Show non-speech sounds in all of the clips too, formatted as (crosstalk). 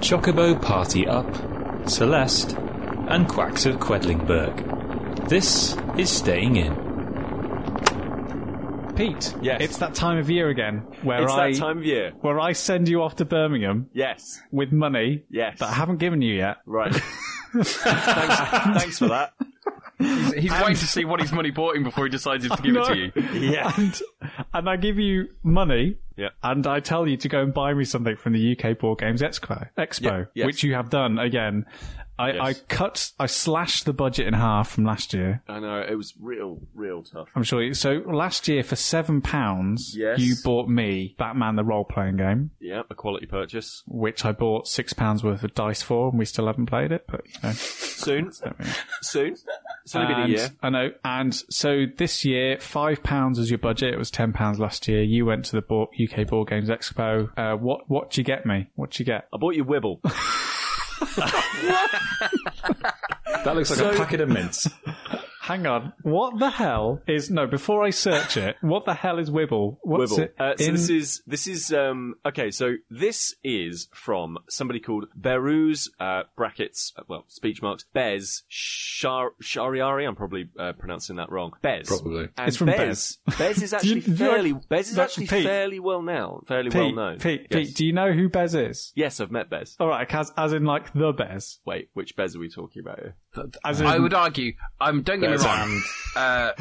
Chocobo Party Up, Celeste, and Quacks of Quedlinburg. This is Staying In. Pete, Yes. it's that time of year again where It's I that time of year. where I send you off to Birmingham Yes. with money Yes. that I haven't given you yet. Right. (laughs) thanks, thanks for that. He's, he's waiting to see what his money bought him before he decides to (laughs) give it to you. Yeah. And and I give you money. Yeah. And I tell you to go and buy me something from the UK Board Games Expo, Expo, Yeah, yes. which you have done again. I, Yes. I cut, I slashed the budget in half from last year. I know it was real, real tough. I'm sure. You, so last year for seven pounds, Yes. you bought me Batman the role playing game, Yeah, a quality purchase. which I bought six pounds worth of dice for, and we still haven't played it. But you know, Soon, (laughs) soon. It's only been a year. I know. And so this year, five pounds was your budget. It was ten pounds last year. You went to the board, UK Board Games Expo. Uh, what what you get me? What you get? I bought you Wibbell. (laughs) That looks like a packet of mints. (laughs) Hang on. What the hell is no? Before I search it, what the hell is Wibbell? What's Wibbell. it? Uh, so in- this is this is um okay. So this is from somebody called Behrooz uh, brackets uh, well speech marks Bez Shar- Shahriari. I'm probably uh, pronouncing that wrong. Bez. Probably. And It's from Bez. Bez is (laughs) actually you- fairly. Bez is actually Pete. fairly well known. Fairly well known. Pete, yes. Pete, do you know who Bez is? yes, I've met Bez. All right, as, as in like the Bez. Wait, which Bez are we talking about here? As in, I would argue, I'm um, don't get me Bez wrong, uh,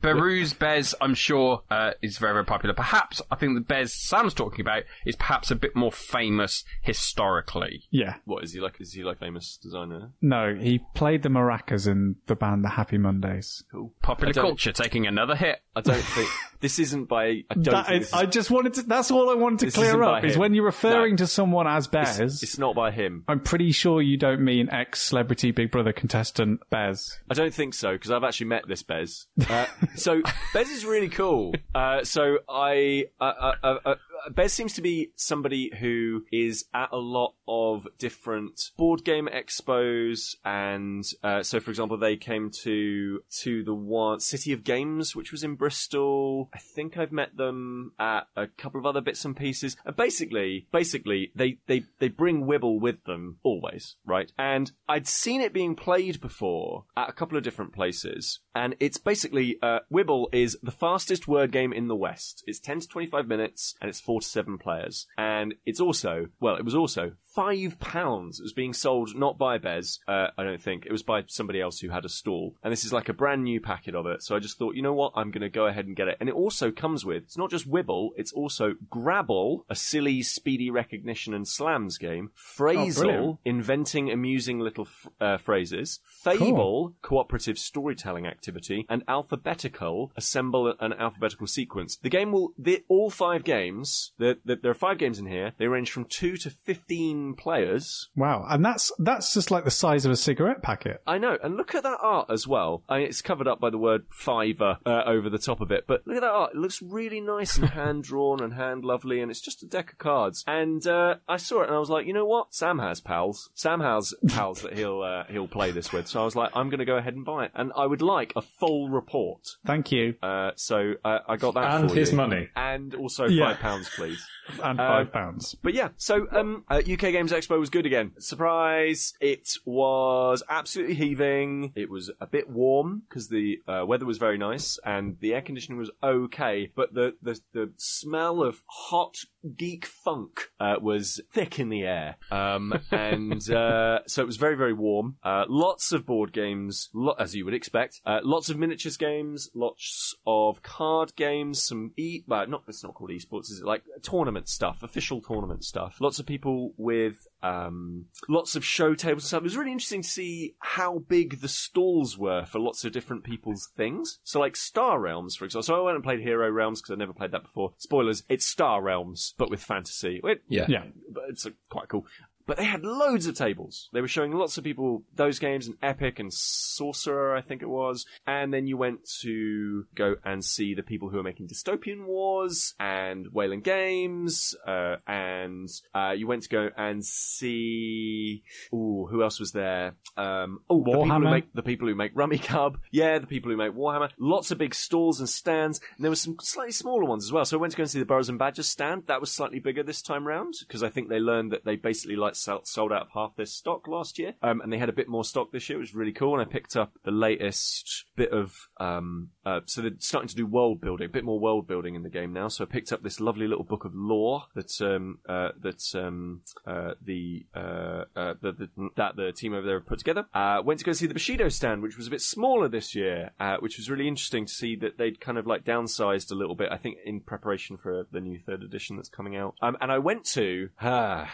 Beru's Bez, I'm sure, uh, is very, very popular. Perhaps, I think the Bez Sam's talking about is perhaps a bit more famous historically. yeah. What is he like? Is he like famous designer? No, he played the maracas in the band The Happy Mondays. Cool. Popular culture taking another hit. I don't think this isn't by. I don't is, is, I just wanted to. That's all I wanted to clear up. Is when you're referring No. to someone as Bez. it's not by him. I'm pretty sure you don't mean ex-celebrity Big Brother contestant Bez. I don't think so because I've actually met this Bez. Uh, so Bez is really cool. Uh, so I, uh, uh, uh, uh, Bez seems to be somebody who is at a lot of different board game expos, and uh, so for example, they came to to the one City of Games, which was in Bristol. I think I've met them at a couple of other bits and pieces. And basically, basically, they they they bring Wibbell with them always, right? And I'd seen it being played before at a couple of different places, and it's basically uh, Wibbell is the fastest word game in the West. It's ten to twenty five minutes, and it's four to seven players, and it's also well, it was also five pounds. It was being sold not by Bez, uh, I don't think. It was by somebody else who had a stall, and this is like a brand new packet of it. So I just thought, you know what, I'm going to go ahead and get it. And it also comes with it's not just Wibbell, it's also Grabble, a silly speedy recognition and slams game. Phrasal, brilliant. inventing amusing little uh, phrases. Fable, cooperative storytelling activity, and alphabetical, assemble an alphabetical sequence. The game will, the, all five games, the, the, there are five games in here. They range from two to fifteen players. Wow, and that's that's just like the size of a cigarette packet. I know, and look at that art as well. I mean, it's covered up by the word fiver uh, over the top of it, but look at that art. It looks really nice and (laughs) hand drawn and hand lovely, and it's just a deck of cards. And uh, I saw it, and I was like, you know what? Sam has pals. Sam has pals that he'll uh, he'll play this with. So I was like, I'm going to go ahead and buy it, and I would like a full report. Thank you. Uh, so uh, I got that And for his you. money. and also Yeah. five pounds, please. (laughs) And uh, five pounds. But yeah, so um, uh, UK Games Expo was good again. Surprise! It was absolutely heaving. It was a bit warm because the uh, weather was very nice and the air conditioning was okay, but the the, the smell of hot geek funk uh, was thick in the air. Um, (laughs) and uh, so it was very very warm. Uh, lots of board games, lo- as you would expect. Uh, lots of miniatures games, lots of card games, some e well, not it's not called esports, is it? Like tournament stuff, official tournament stuff. Lots of people with um, lots of show tables and stuff. It was really interesting to see how big the stalls were for lots of different people's things. So, like Star Realms, for example. So I went and played Hero Realms because I never played that before. Spoilers: it's Star Realms, but with fantasy. It- Yeah. Yeah. but it's uh, quite cool. But they had loads of tables. They were showing lots of people those games and Epic and Sorcerer, I think it was. And then you went to go and see the people who are making Dystopian Wars and Wayland Games. Uh, and uh, you went to go and see. Ooh, who else was there? Um, oh, the people who Warhammer? make the people who make Rummikub. Yeah, the people who make Warhammer. Lots of big stalls and stands. And there were some slightly smaller ones as well. So I went to go and see the Burrows and Badgers stand. That was slightly bigger this time round because I think they learned that they basically like sold out of half their stock last year, um, and they had a bit more stock this year, which was really cool. And I picked up the latest bit of um, uh, so they're starting to do world building, a bit more world building in the game now. So I picked up this lovely little book of lore that um, uh, that um, uh, the, uh, uh, the, the that the team over there have put together. Uh, went to go see the Bushido stand, which was a bit smaller this year, uh, which was really interesting to see that they'd kind of like downsized a little bit. I think in preparation for the new third edition that's coming out. Um, and I went to (sighs) uh,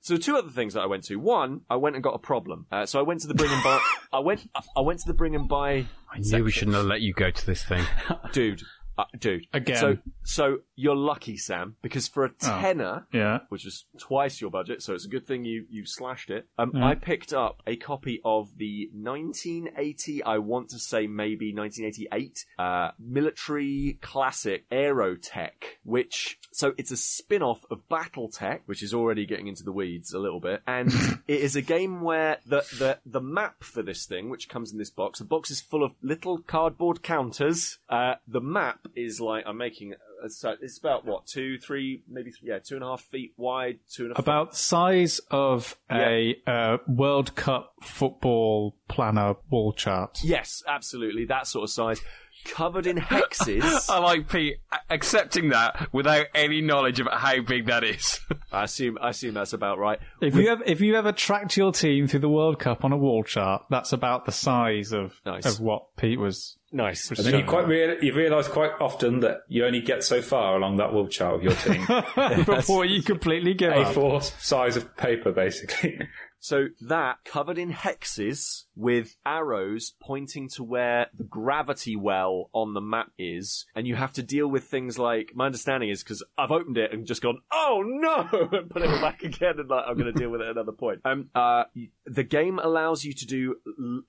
so two other things that I went to. One, I went and got a problem. Uh, so I went to the bring and buy. (laughs) I went. I went to the bring and buy. I knew we shouldn't have let you go to this thing. (laughs) dude. Uh, dude, Again. So, so you're lucky, Sam, because for a Oh. tenner, Yeah. which is twice your budget, so it's a good thing you you slashed it. Um, I picked up a copy of the 1980, I want to say maybe 1988, uh, military classic Aerotech, which so it's a spin-off of BattleTech, which is already getting into the weeds a little bit, and (laughs) it is a game where the the the map for this thing, which comes in this box, the box is full of little cardboard counters. Uh, the map is like I'm making. Uh, So it's about what two, three, maybe yeah, two and a half feet wide, Two two and a half. About the size of a uh, World Cup football planner wall chart. Yes, absolutely, that sort of size, covered in hexes. (laughs) I like Pete accepting that without any knowledge about how big that is. (laughs) I assume, I assume that's about right. If you ever if you ever tracked your team through the World Cup on a wall chart, that's about the size of Nice. of what Pete was. Nice. And then you quite rea- you realise quite often that you only get so far along that wall chart of your team. (laughs) Before you completely give up. A4 size of paper, basically. So that covered in hexes with arrows pointing to where the gravity well on the map is, and you have to deal with things like my understanding is because I've opened it and just gone, oh no, (laughs) and put it back again, and like I'm going to deal with it at another point. Um, uh, the game allows you to do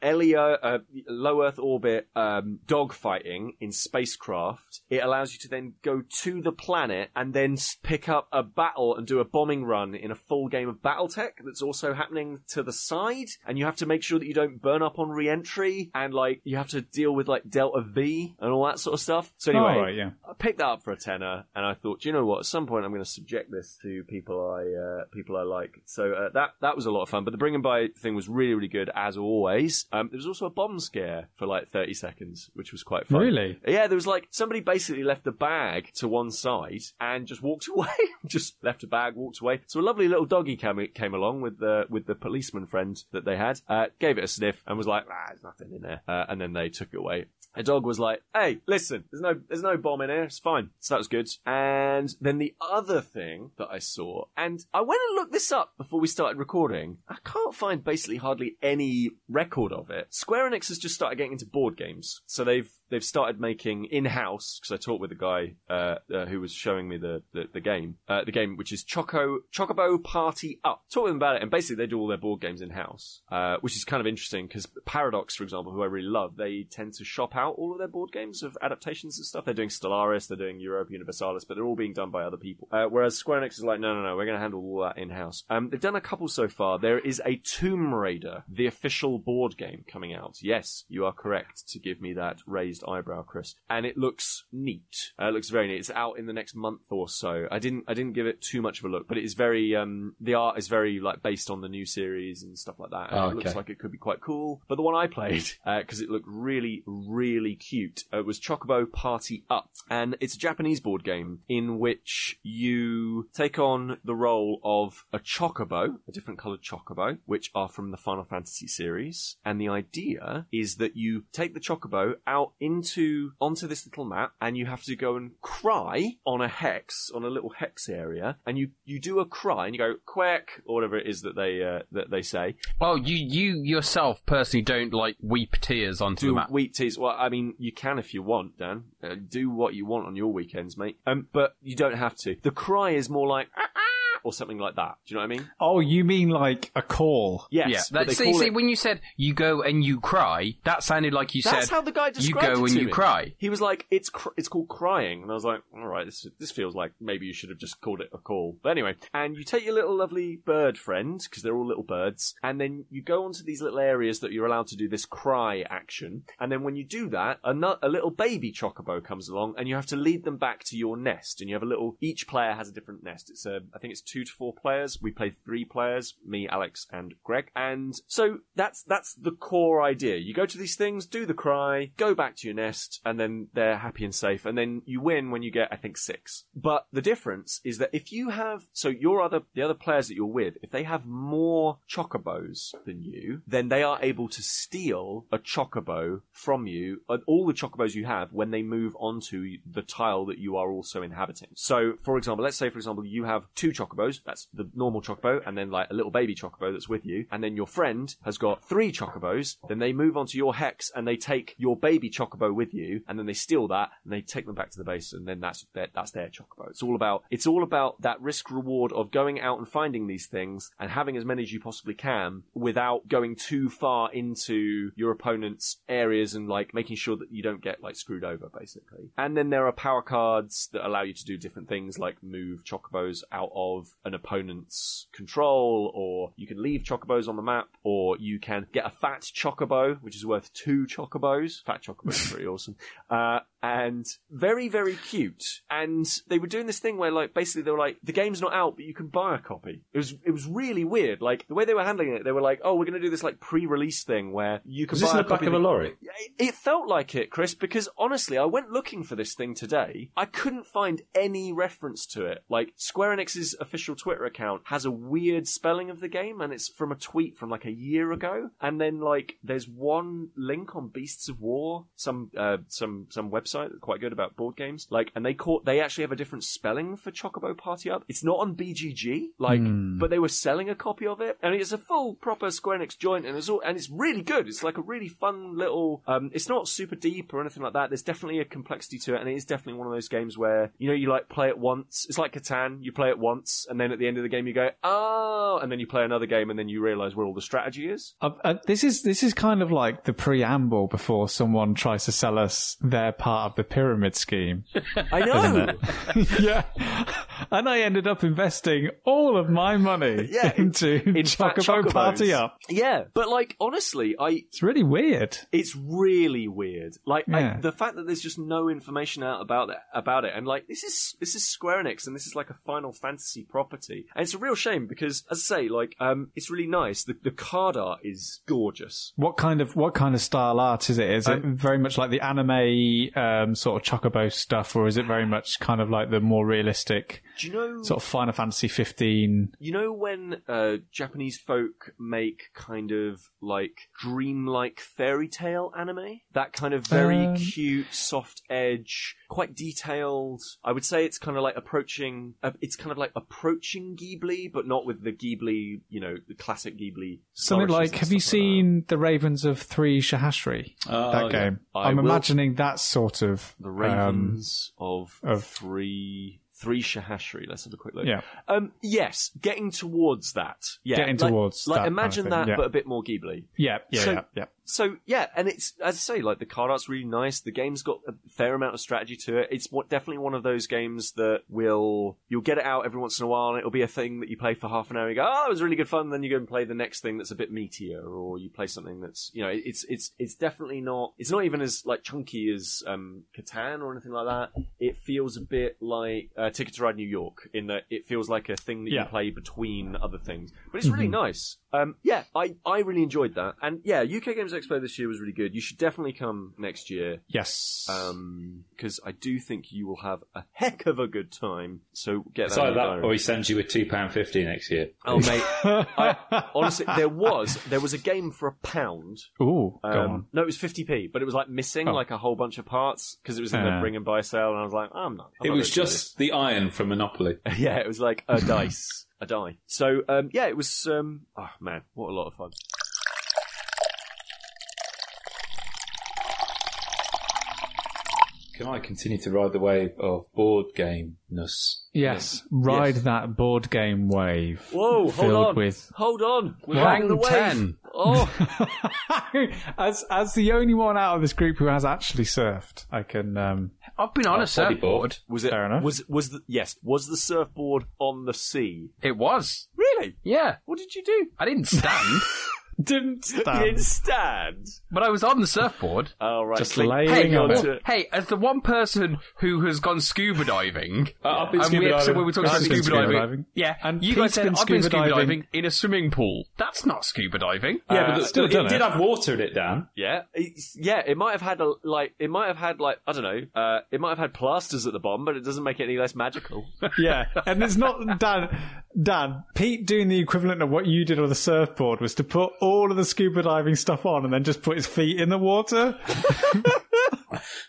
LEO, uh, low Earth orbit um, dogfighting in spacecraft. It allows you to then go to the planet and then pick up a battle and do a bombing run in a full game of BattleTech that's also happening to the side. And you have to make sure that you don't burn up on re-entry and like you have to deal with like Delta V and all that sort of stuff. So anyway, Oh, right, yeah. I picked that up for a tenner, and I thought, you know what? At some point, I'm going to subject this to people I uh, people I like. So uh, that that was a lot of fun. But the bring and buy thing was really really good as always. Um, there was also a bomb scare for like 30 seconds, which was quite fun. Really? Yeah, there was like somebody basically left the bag to one side and just walked (laughs) away. just left a bag, walked away. So a lovely little doggy came came along with the with the policeman friend that they had, uh, gave it a sniff, and was like, "Ah, there's nothing in there," uh, and then they took it away. A dog was like, "Hey, listen, there's no there's no bomb in here. It's fine." So that was good. And then the other thing that I saw, and I went and looked this up before we started recording. I can't find basically hardly any record of it. Square Enix has just started getting into board games, so they've they've started making in house. Because I talked with a guy uh, uh, who was showing me the the, the game, uh, the game which is Choco Chocobo Party Up. Talk with them about it, and basically they do all their board games in house, uh, which is kind of interesting because Paradox, for example, who I really love, they tend to shop out all of their board games of adaptations and stuff. They're doing Stellaris, they're doing Europa Universalis, but they're all being done by other people. Uh, whereas Square Enix is like, no, no, no, we're going to handle all that in house. Um, they've done a couple so far. There is a Tomb Raider, the official board game, coming out. Yes, you are correct to give me that raised eyebrow, Kris. And it looks neat. Uh, it looks very neat. It's out in the next month or so. I didn't, I didn't give it too much of a look, but it is very, um, the art is very like based on the new series and stuff like that. And Oh, it looks like it could be quite cool. But the one I played, (laughs) because it looked really, really cute, uh, was Chocobo Party Up. And it's a Japanese board game in which you take on the role of a chocobo, a different coloured chocobo, which are from the Final Fantasy series. And the idea is that you take the chocobo out into, onto this little map and you have to go and cry on a hex, on a little hex area. And you, you do a cry and you go quack, or whatever it is that they, uh, that they say. Well, you you yourself personally don't like weep tears onto the do map. wheat teas. Well, I mean, you can if you want, Dan. Uh, do what you want on your weekends, mate. Um, but you don't have to. The cry is more like "Ah, ah," or something like that. Do you know what I mean? Oh, you mean like a call? Yes. yeah, but that, see, call see, it- when you said you go and you cry, that sounded like you That's said how the guy described you described go it and to you me. cry. He was like, "It's cr- it's called crying," and I was like, "All right, this this feels like maybe you should have just called it a call." But anyway, and you take your little lovely bird friend because they're all little birds, and then you go onto these little areas that you're allowed to do this cry action, and then when you do that, a, nu- a little baby chocobo comes along, and you have to lead them back to your nest, and you have a little. Each player has a different nest. It's a, I think it's two to four players. We play three players, me, Alex, and Greg. And so that's that's the core idea. You go to these things, do the cry, go back to your nest, and then they're happy and safe. And then you win when you get, I think, six. But the difference is that if you have so your other the other players that you're with, if they have more chocobos than you, then they are able to steal a chocobo from you, uh, all the chocobos you have, when they move onto the tile that you are also inhabiting. So, for example, let's say, for example, you have two chocobos. That's the normal chocobo, and then like a little baby chocobo that's with you, and then your friend has got three chocobos. Then they move onto your hex and they take your baby chocobo with you, and then they steal that and they take them back to the base, and then that's their, that's their chocobo. It's all about it's all about that risk reward of going out and finding these things and having as many as you possibly can without going too far into your opponent's areas and like making sure that you don't get like screwed over basically. And then there are power cards that allow you to do different things like move chocobos out of an opponent's control or you can leave chocobos on the map or you can get a fat chocobo which is worth two chocobos. Fat chocobo is pretty (laughs) awesome. Uh, and very, very cute. And they were doing this thing where, like, basically they were like, the game's not out, but you can buy a copy. It was, it was really weird. Like, the way they were handling it, they were like, oh, we're going to do this, like, pre-release thing where you can Was buy this in a the back copy of a lorry? it- It felt like it, Kris, because honestly, I went looking for this thing today. I couldn't find any reference to it. Like, Square Enix's official Twitter account has a weird spelling of the game, and it's from a tweet from like a year ago. And then, like, there's one link on Beasts of War, some, uh, some, some website that's quite good about board games. Like, and they caught, they actually have a different spelling for Chocobo Party Up. It's not on BGG, like, but they were selling a copy of it, and it's a full, proper Square Enix joint, and it's all, and it's really good. It's like a really fun little, um, it's not super deep or anything like that. There's definitely a complexity to it, and it is definitely one of those games where, you know, you like play it once. It's like Catan. You play it once, and then at the end of the game you go, oh, and then you play another game, and then you realize where all the strategy is. Uh, uh, this is this is kind of like the preamble before someone tries to sell us their part of the pyramid scheme. (laughs) I know. (laughs) yeah, and I ended up investing all of my money (laughs) Yeah, into in fat Chocobo. Party Up. Yeah, but like honestly, I It's really weird. it's really weird. Like I, the fact that there's just no information out about it, about it, and like this is this is Square Enix, and this is like a Final Fantasy property, and it's a real shame because, as I say, like um, it's really nice. The the card art is gorgeous. What kind of what kind of style art is it? Is it very much like the anime um, sort of Chocobo stuff, or is it very much kind of like the more realistic Do you know? sort of Final Fantasy 15? You know when uh, Japanese folk make kind of like dreamlike fairy tale anime? That kind of very Um, cute, soft edge, quite detailed. I would say it's kind of like approaching. Uh, it's kind of like approaching Ghibli, but not with the Ghibli, you know, the classic Ghibli. Something like, have you stuff like that. seen The Ravens of Thri Sahashri? Oh, that game. I I'm will- imagining that sort of the um, Ravens of, of- three? Thri Sahashri. Let's have a quick look. yeah. Um. Yes, getting towards that. Yeah. Getting like- towards Like that kind of imagine that, yeah. but a bit more Ghibli. Yeah, yeah, So- yeah, yeah. So yeah, and it's as I say, like the card art's really nice. The game's got a fair amount of strategy to it. It's what definitely one of those games that will you'll get it out every once in a while, and it'll be a thing that you play for half an hour. and You go, oh, it was really good fun. Then you go and play the next thing that's a bit meatier, or you play something that's you know, it's it's it's definitely not. It's not even as like chunky as um Catan or anything like that. It feels a bit like uh, Ticket to Ride New York in that it feels like a thing that Yeah. you play between other things, but it's really nice. Um, yeah, I I really enjoyed that, and yeah, UK Games Expo this year was really good. You should definitely come next year. Yes. Um, because I do think you will have a heck of a good time. So get It's that. in either your that or he sends you a £2.50 next year. Oh mate, I, honestly, there was there was a game for a pound. Ooh, go Um, on. no, it was 50p, but it was like missing Oh. like a whole bunch of parts because it was in Uh. the bring and buy sale, and I was like, oh, I'm not. I'm It not was just the iron from Monopoly. (laughs) yeah, it was like a dice, a die. So um, yeah, it was. Um, oh man, what a lot of fun. Can I continue to ride the wave of board game-ness? Yes, ride Yes. that board game wave. Whoa, filled hold on, with hold on, we're Wang riding the wave. 10. Oh, (laughs) as as the only one out of this group who has actually surfed, I can. Um, I've been on a bodyboard. surfboard. was it? Fair enough. Was was the yes? Was the surfboard on the sea? It was. Really? Yeah. What did you do? I didn't stand. (laughs) Didn't stand. (laughs) didn't stand. But I was on the surfboard. Oh, right. Just Like, laying Hey, on on it. it. hey, as the one person who has gone scuba diving, Uh, I've been and scuba we episode diving. where we talked about scuba, scuba diving. diving. Yeah, And you Pete's guys said been I've been scuba scuba diving. diving. in a swimming pool. That's not scuba diving. Yeah, Uh, but the, still it done did it. have water in it, Dan. Yeah, it's, yeah. It might have had a like. It might have had like I don't know. Uh, it might have had plasters at the bottom, but it doesn't make it any less magical. (laughs) Yeah, (laughs) and it's not Dan. Dan, Pete doing the equivalent of what you did on the surfboard was to put all of the scuba diving stuff on and then just put his feet in the water. (laughs)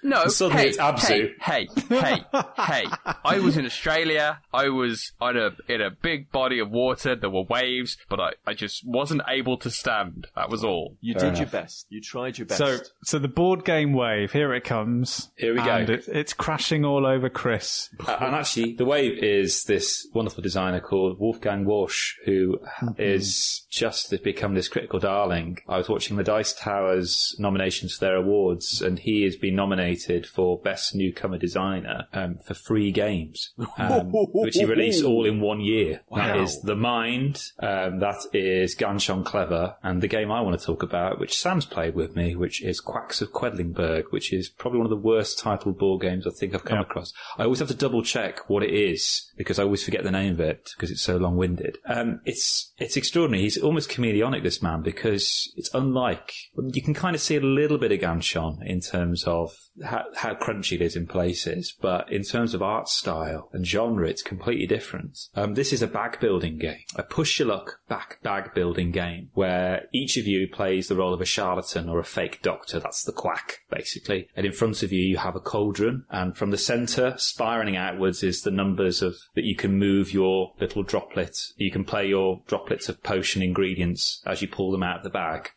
No, Suddenly hey, it's Abzu. hey, hey, hey, hey. I was in Australia. I was on a in a big body of water. There were waves, but I, I just wasn't able to stand. That was all. You Fair did enough. your best. You tried your best. So, so the board game wave, here it comes. Here we go. It, it's crashing all over Kris. Uh, and actually, the wave is this wonderful designer called Wolfgang Warsch, who is just become this critical darling. I was watching the Dice Towers nominations for their awards, and he has been nominated for Best Newcomer Designer um, for three games, um, (laughs) which he released all in one year. That Wow. is The Mind, um, that is Ganz Schön Clever, and the game I want to talk about, which Sam's played with me, which is Quacks of Quedlinburg, which is probably one of the worst titled board games I think I've come across. I always have to double check what it is because I always forget the name of it because it's so long winded. Um, it's it's extraordinary. He's almost chameleonic, this man, because it's unlike you can kind of see a little bit of Ganchon in terms of how, how crunchy it is in places, but in terms of art style and genre, it's completely different. Um, this is a bag building game, a push your luck back bag building game where each of you plays the role of a charlatan or a fake doctor. That's the quack, basically. And in front of you, you have a cauldron, and from the center, spiraling outwards, is the numbers of that you can move your little droplets. You can play your droplets of potion ingredients as you pull them out of the bag.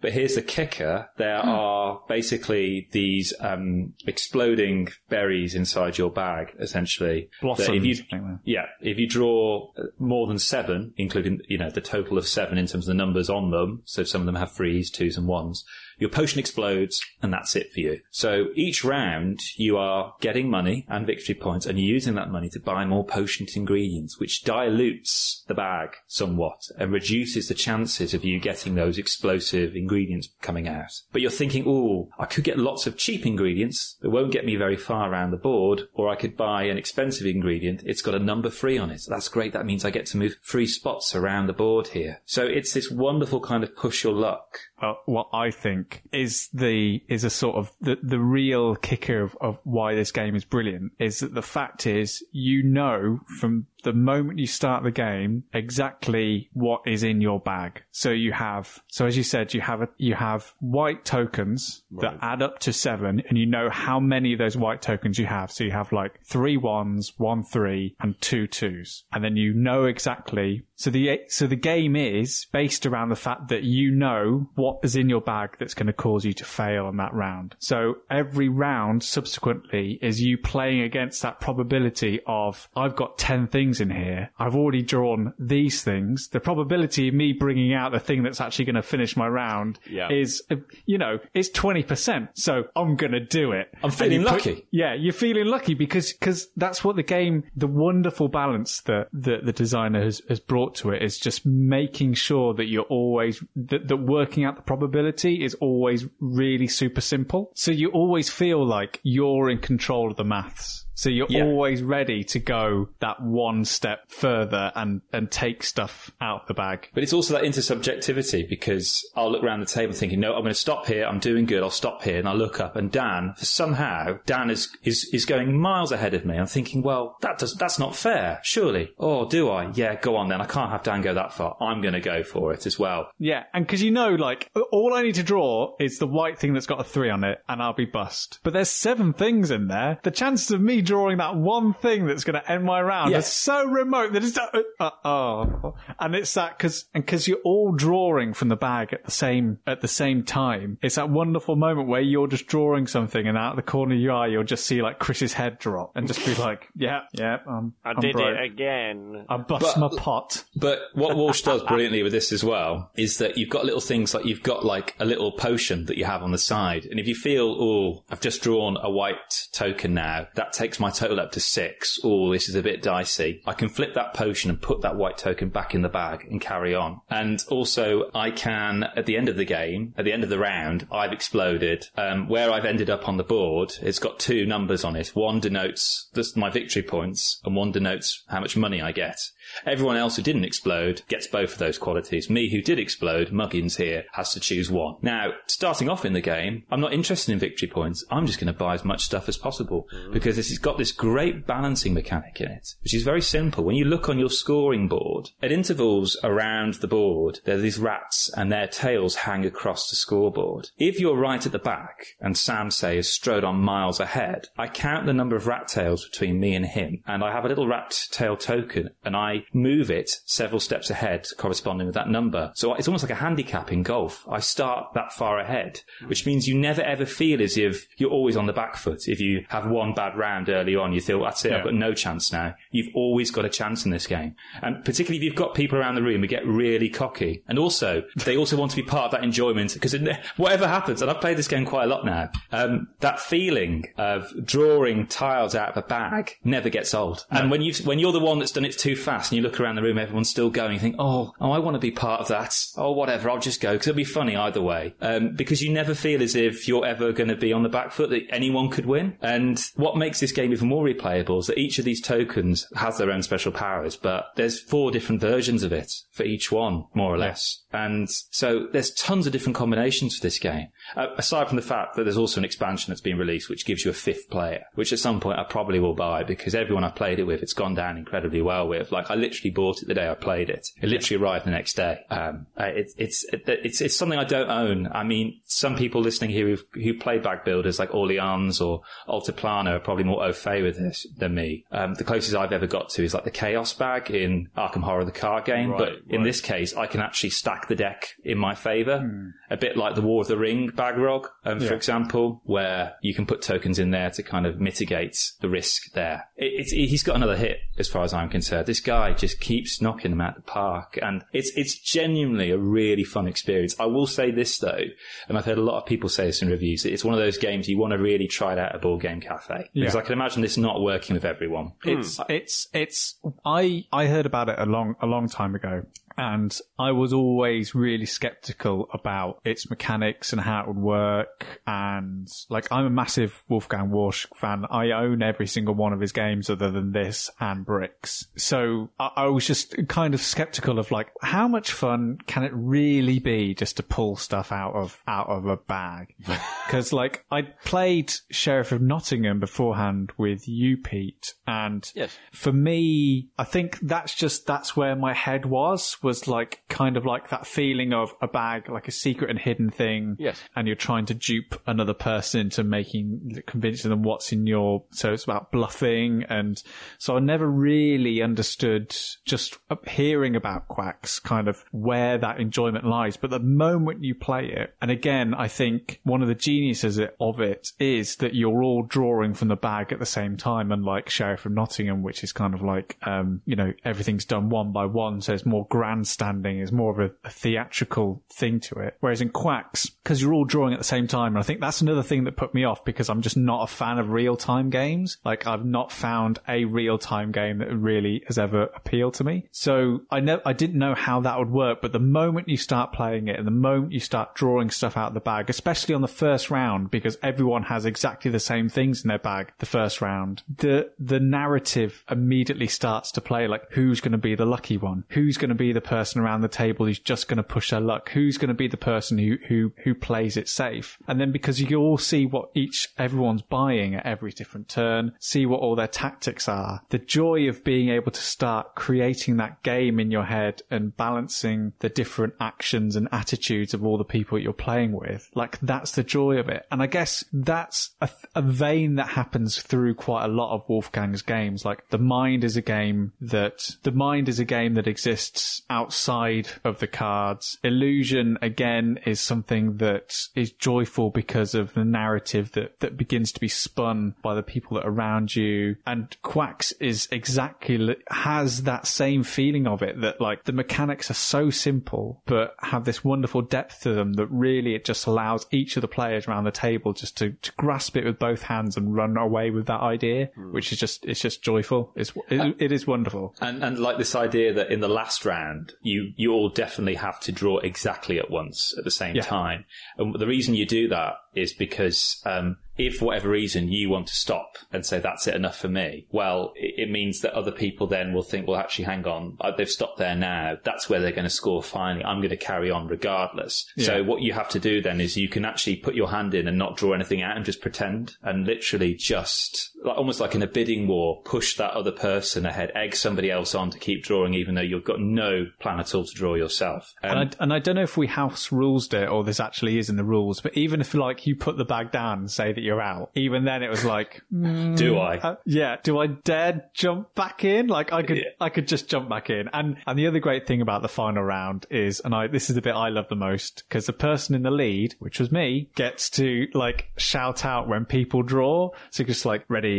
But here's the kicker. There are basically these um, exploding berries inside your bag, essentially. Blossoms. If you, I think they're- yeah, if you draw uh, more than seven, including, you know, the total of seven in terms of the numbers on them, so some of them have threes, twos and ones, your potion explodes and that's it for you. So each round you are getting money and victory points and you're using that money to buy more potion ingredients, which dilutes the bag somewhat and reduces the chances of you getting those explosive ingredients coming out. But you're thinking, oh, I could get lots of cheap ingredients that won't get me very far around the board, or I could buy an expensive ingredient. It's got a number three on it. That's great. That means I get to move three spots around the board here. So it's this wonderful kind of push your luck. Well, what I think is the is a sort of the the real kicker of, of why this game is brilliant is that the fact is you know from the moment you start the game exactly what is in your bag. So you have so as you said you have a, you have white tokens that add up to 7 and you know how many of those white tokens you have. So you have like three ones, one three and two twos. And then you know exactly so the so the game is based around the fact that you know what is in your bag that's going to cause you to fail on that round. So every round subsequently is you playing against that probability of I've got 10 things in here. I've already drawn these things. The probability of me bringing out the thing that's actually going to finish my round Yeah. is uh, you know, it's 20%. So I'm going to do it. I'm feeling you put- lucky. yeah, you're feeling lucky because cause that's what the game, the wonderful balance that, that the designer has, has brought to it is just making sure that you're always, that, that working out the probability is always really super simple. So you always feel like you're in control of the maths. So you're Yeah. always ready to go that one step further and, and take stuff out the bag. But it's also that intersubjectivity because I'll look around the table thinking, no, I'm going to stop here. I'm doing good. I'll stop here. And I look up and Dan, somehow, Dan is, is, is going miles ahead of me. I'm thinking, well, that does, that's not fair, surely. Oh, do I? Yeah, go on then. I can't have Dan go that far. I'm going to go for it as well. Yeah, and because you know, like, all I need to draw is the white thing that's got a three on it, and I'll be bust. But there's seven things in there. The chances of me drawing that one thing that's going to end my round Yeah. are so remote that it's uh, uh, oh, and it's that because and because you're all drawing from the bag at the same at the same time. It's that wonderful moment where you're just drawing something, and out of the corner of your eye, you'll just see like Kris's head drop, and just be like, "Yeah, yeah, I'm, I I'm did broke. it again. I bust But- my pot." But what Warsch does brilliantly with this as well is that you've got little things like you've got like a little potion that you have on the side. And if you feel, oh, I've just drawn a white token now, that takes my total up to six. Oh, this is a bit dicey. I can flip that potion and put that white token back in the bag and carry on. And also, I can, at the end of the game, at the end of the round, I've exploded. Um, where I've ended up on the board, it's got two numbers on it. One denotes this, my victory points, and one denotes how much money I get. Everyone else who didn't explode gets both of those qualities. Me, who did explode, Muggins here, has to choose one. Now, starting off in the game, I'm not interested in victory points. I'm just going to buy as much stuff as possible mm. because this has got this great balancing mechanic in it, which is very simple. When you look on your scoring board, at intervals around the board, there are these rats and their tails hang across the scoreboard. If you're right at the back and Sam, say, is strode on miles ahead, I count the number of rat tails between me and him and I have a little rat tail token and I move it several steps ahead corresponding with that number. So it's almost like a handicap in golf. I start that far ahead, which means you never ever feel as if you're always on the back foot. If you have one bad round early on, you feel, that's it, I've got no chance now. You've always got a chance in this game. And particularly if you've got people around the room who get really cocky. And also, they also want to be part of that enjoyment because (laughs) whatever happens, and I've played this game quite a lot now, um, that feeling of drawing tiles out of a bag never gets old. And when you when you're the one that's done it too fast and you look around the room, everyone's still going, you think, oh, oh, I want to be part of that. Oh, whatever, I'll just go because it'll be funny either way. Um, because you never feel as if you're ever going to be on the back foot that anyone could win. And what makes this game even more replayable is that each of these tokens has their own special powers, but there's four different versions of it for each one, more or less. And so there's tons of different combinations for this game. Uh, aside from the fact that there's also an expansion that's been released which gives you a fifth player, which at some point I probably will buy because everyone I've played it with, it's gone down incredibly well with. Like I literally bought it the day I played it. It literally arrived the next day. Um, it, it's, it, it's, it's something I don't own. I mean, some people listening here who've, who play bag builders like Orleans or Altiplano are probably more au fait with this than me. Um, the closest I've ever got to is like the Chaos bag in Arkham Horror, the card game. Right, but in this case, I can actually stack the deck in my favor. A bit like the War of the Ring Bagrog, um, for example, where you can put tokens in there to kind of mitigate the risk there. It, it's, he's got another hit as far as I'm concerned. This guy just keeps knocking them out the park and it's, it's genuinely a really fun experience. I will say this though, and I've heard a lot of people say this in reviews, it's one of those games you want to really try it out at a board game cafe. Because I can imagine this not working with everyone. Hmm. It's, It's it's I I heard about it a long a long time ago and I was always really skeptical about its mechanics and how it would work and like I'm a massive Wolfgang Warsch fan. I own every single one of his games other than this and Brikks. So I, I was just kind of skeptical of like how much fun can it really be just to pull stuff out of out of a bag? (laughs) Because like I played Sheriff of Nottingham beforehand with you, Pete, and Yes. for me, I think that's just that's where my head was was like kind of like that feeling of a bag, like a secret and hidden thing. Yes. And you're trying to dupe another person into making convincing them what's in your. So it's about bluffing, and so I never really understood just hearing about quacks, kind of where that enjoyment lies. But the moment you play it, and again, I think one of the geniuses of it is that you're all drawing from the bag at the same time, unlike Sheriff of Nottingham, which is kind of like, um, you know, everything's done one by one, so it's more grandstanding, is more of a, a theatrical thing to it. Whereas in Quacks, because you're all drawing at the same time, and I think that's another thing that put me off because I'm just not a fan of real time games. Like I've not found a real time game that really has ever appealed to me. So I know I didn't know how that would work, but the moment you start playing it and the moment you start drawing stuff out of the bag, especially on the first round, because everyone has exactly the same things in their bag the first round, the the narrative immediately starts to play like who's going to be the lucky one, who's going to be the person around the table who's just going to push their luck, who's going to be the person who who who plays it safe, and then because you all see what each everyone's buying at every different turn, see what all their tactics are, the joy of being able to start creating that game in your head and balancing the different actions and attitudes of all the people you're playing with, like that's the joy of it. And I guess that's a, a vein that happens through quite a lot of Wolfgang's games. Like the mind is a game that the mind is a game that exists outside of the cards. Illusion, again, is something that is joyful because of the narrative that, that begins to be spun by the people that are around you. And Quacks is exactly, has that same feeling of it that like the mechanics are so simple, but have this wonderful depth to them that really it just allows each of the players around the table just to, to grasp it with both hands and run away with that idea, hmm. which is just, it's just joyful. It's, it, uh, it is wonderful. And, and like this idea that in the last round, you, you all definitely have to draw exactly at once at the same Yeah. time. And the reason you do that is because, um, if for whatever reason you want to stop and say that's it enough for me, well, it, it means that other people then will think, well, actually, hang on, they've stopped there now. That's where they're going to score finally. I'm going to carry on regardless. So what you have to do then is you can actually put your hand in and not draw anything out and just pretend and literally just like, almost like in a bidding war, push that other person ahead, egg somebody else on to keep drawing, even though you've got no plan at all to draw yourself. Um, And I, and I don't know if we house rules it or this actually is in the rules, but even if like you put the bag down and say that you're out, even then it was like, do I? uh, yeah, do I dare jump back in? Like I could, Yeah. I could just jump back in. And and the other great thing about the final round is, and I this is the bit I love the most because the person in the lead, which was me, gets to like shout out when people draw. So just like ready,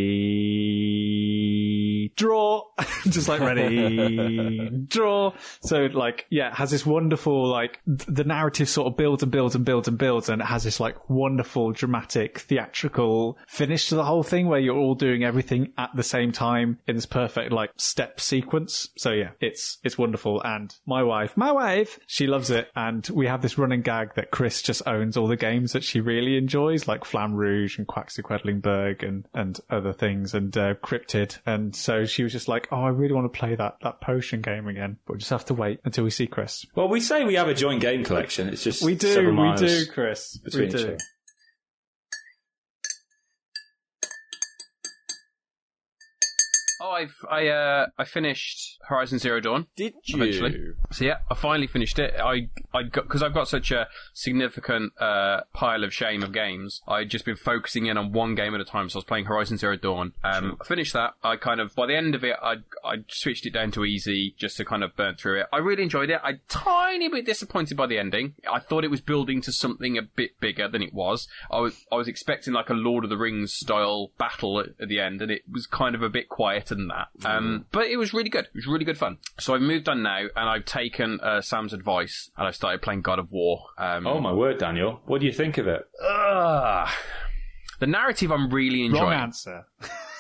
draw, (laughs) just like ready, draw. So like yeah, has this wonderful like th- the narrative sort of builds and builds and builds and builds, and it has this like wonderful dramatic theatrical finish to the whole thing where you're all doing everything at the same time in this perfect like step sequence. So yeah, it's it's wonderful. And my wife, my wife, she loves it, and we have this running gag that Kris just owns all the games that she really enjoys, like Flamme Rouge and of Quedlinburg and and other things, and uh, Cryptid. And so she was just like, "Oh, I really want to play that that potion game again, but we just have to wait until we see Kris." Well, we say we have a joint game collection. It's just We do, we do, Kris. between We do. Oh, I've I uh I finished Horizon Zero Dawn. Did you? Eventually. So yeah, I finally finished it. I I got because I've got such a significant uh, pile of shame of games. I'd just been focusing in on one game at a time. So I was playing Horizon Zero Dawn. Um, I finished that. I kind of by the end of it, I I switched it down to easy just to kind of burn through it. I really enjoyed it. I tiny bit disappointed by the ending. I thought it was building to something a bit bigger than it was. I was I was expecting like a Lord of the Rings style battle at, at the end, and it was kind of a bit quieter than that. Um, but it was really good. It was really good fun. So I've moved on now, and I've taken uh, Sam's advice, and I've started playing God of War. Um, Oh my word, Daniel! What do you think of it? ugh. the narrative I'm really enjoying. Wrong answer. (laughs)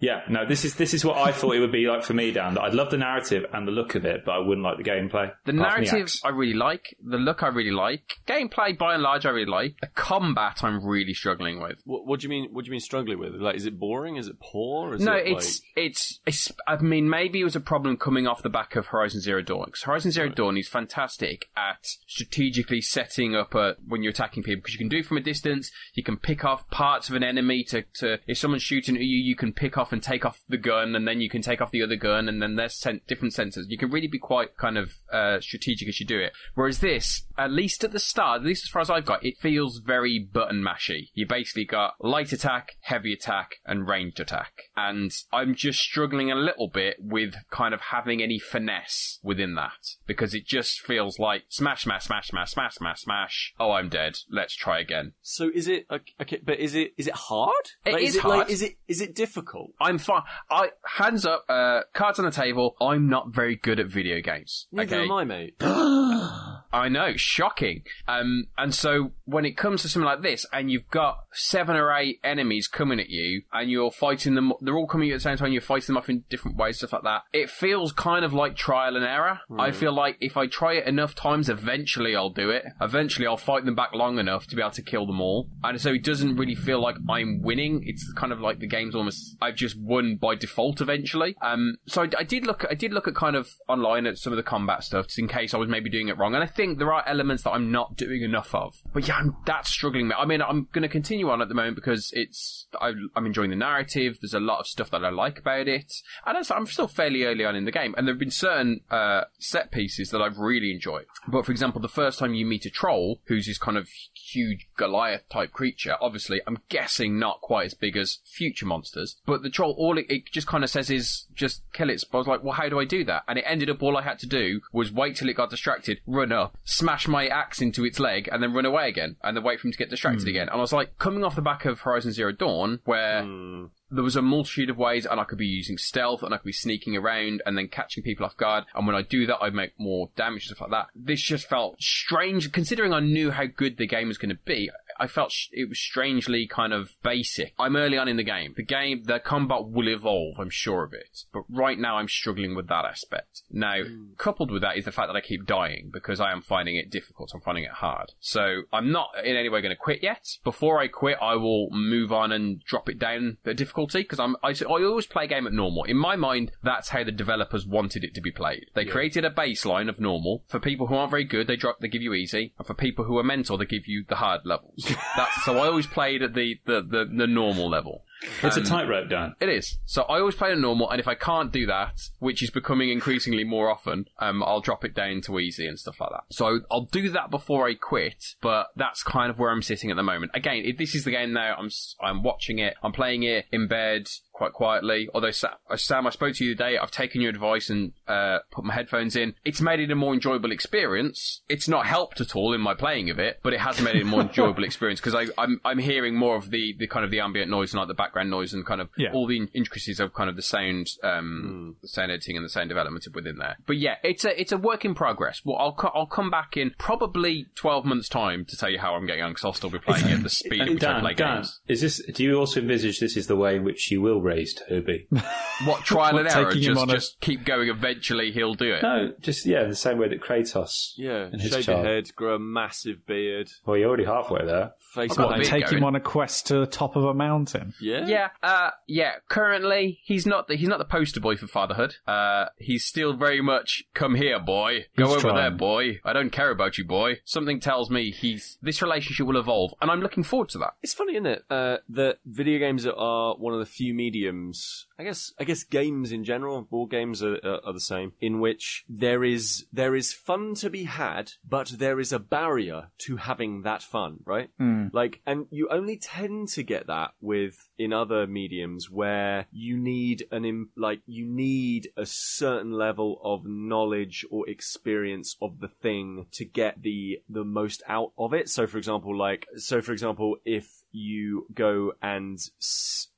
Yeah, no, this is this is what I thought it would be like for me, Dan. That I'd love the narrative and the look of it, but I wouldn't like the gameplay. The narrative axe. I really like. The look I really like. Gameplay by and large I really like. The combat I'm really struggling with. What, what do you mean? What do you mean struggling with? Like, is it boring? Is it poor? Is No, it, it's, it's it's. I mean, maybe it was a problem coming off the back of Horizon Zero Dawn. Because Horizon Zero Dawn is fantastic at strategically setting up a when you're attacking people because you can do it from a distance. You can pick off parts of an enemy to, to if someone's shooting at you, you can pick off and take off the gun, and then you can take off the other gun, and then there's sen- different sensors. You can really be quite kind of uh, strategic as you do it. Whereas this, at least at the start, at least as far as I've got, it feels very button mashy. You basically got light attack, heavy attack, and ranged attack. And I'm just struggling a little bit with kind of having any finesse within that because it just feels like smash, smash, smash, smash, smash, smash, smash. Oh, I'm dead. Let's try again. So is it okay? But is it is it hard? It like, is it hard. Like, is it is it difficult? I'm fine. I hands up, uh, cards on the table. I'm not very good at video games. Neither okay, am I, mate. (gasps) (gasps) (gasps) (laughs) I know, shocking. Um, and so when it comes to something like this, and you've got seven or eight enemies coming at you, and you're fighting them, they're all coming at you at the same time. You're fighting them off in different ways, stuff like that. It feels kind of like trial and error. I feel like if I try it enough times, eventually I'll do it. Eventually I'll fight them back long enough to be able to kill them all. And so it doesn't really feel like I'm winning. It's kind of like the game's almost I've just won by default eventually. Um, so I, I did look, I did look at kind of online at some of the combat stuff, just in case I was maybe doing it wrong. And I think there are elements that I'm not doing enough of. But yeah, I'm, that's struggling. I mean, I'm going to continue on at the moment because it's I, I'm enjoying the narrative. There's a lot of stuff that I like about it, and I'm still fairly early on in the game. And there have been certain uh, set pieces that I've really enjoyed. But for example, the first time you meet a troll, who's this kind of huge Goliath type creature, obviously, I'm guessing not quite as big as future monsters, but the troll, all it, it just kind of says is just kill it. But I was like, well, how do I do that? And it ended up all I had to do was wait till it got distracted, run up, smash my axe into its leg, and then run away again, and then wait for him to get distracted hmm. again. And I was like, coming off the back of Horizon Zero Dawn, where hmm. There was a multitude of ways and I could be using stealth and I could be sneaking around and then catching people off guard. And when I do that, I make more damage and stuff like that. This just felt strange considering I knew how good the game was going to be. I felt sh- it was strangely kind of basic. I'm early on in the game. The game, the combat will evolve, I'm sure of it. But right now I'm struggling with that aspect. Now, hmm. coupled with that is the fact that I keep dying because I am finding it difficult. I'm finding it hard. So I'm not in any way going to quit yet. Before I quit, I will move on and drop it down the difficulty because I'm, I, I always play a game at normal. In my mind, that's how the developers wanted it to be played. They created a baseline of normal. For people who aren't very good, they drop, they give you easy. And for people who are mental, they give you the hard levels. That's, so I always played at the, the, the, the normal level. It's Um, a tightrope, Dan. It is. So I always play a normal, and if I can't do that, which is becoming increasingly more often, um, I'll drop it down to easy and stuff like that. So I'll do that before I quit, but that's kind of where I'm sitting at the moment. Again, if this is the game now. I'm I'm watching it. I'm playing it in bed quite quietly. Although uh, Sam, I spoke to you today. I've taken your advice and uh, put my headphones in. It's made it a more enjoyable experience. It's not helped at all in my playing of it, but it has made it a more (laughs) enjoyable experience because I'm I'm hearing more of the the kind of the ambient noise and like the background noise and kind of Yeah. all the intricacies of kind of the sound, um, the sound editing and the sound development within there. But yeah, it's a it's a work in progress. Well, I'll co- I'll come back in probably twelve months time to tell you how I'm getting on because I'll still be playing at the (laughs) speed at which I Dan, play Dan, games. is this? Do you also envisage this is the way in which you will raise Toby? (laughs) What trial and error? taking him Just on a- just keep going. Eventually, he'll do it. no, just yeah, the same way that Kratos. Yeah, and his shave your child. head, grow a massive beard, Well, you're already halfway there. face I've got a paint. bit Take him going. on a quest to the top of a mountain. Yeah, Yeah, uh, yeah. Currently, he's not the he's not the poster boy for fatherhood. Uh, he's still very much come here, boy. Go He's over trying. there, boy. I don't care about you, boy. Something tells me he's this relationship will evolve, and I'm looking forward to that. It's funny, isn't it, uh, that video games are one of the few mediums. I guess, I guess games in general, board games are, are, are the same, in which there is there is fun to be had, but there is a barrier to having that fun, right? Hmm. Like, and you only tend to get that with in other mediums where you need an im- like you need a certain level of knowledge or experience of the thing to get the the most out of it. So, for example, like so, for example, if you go and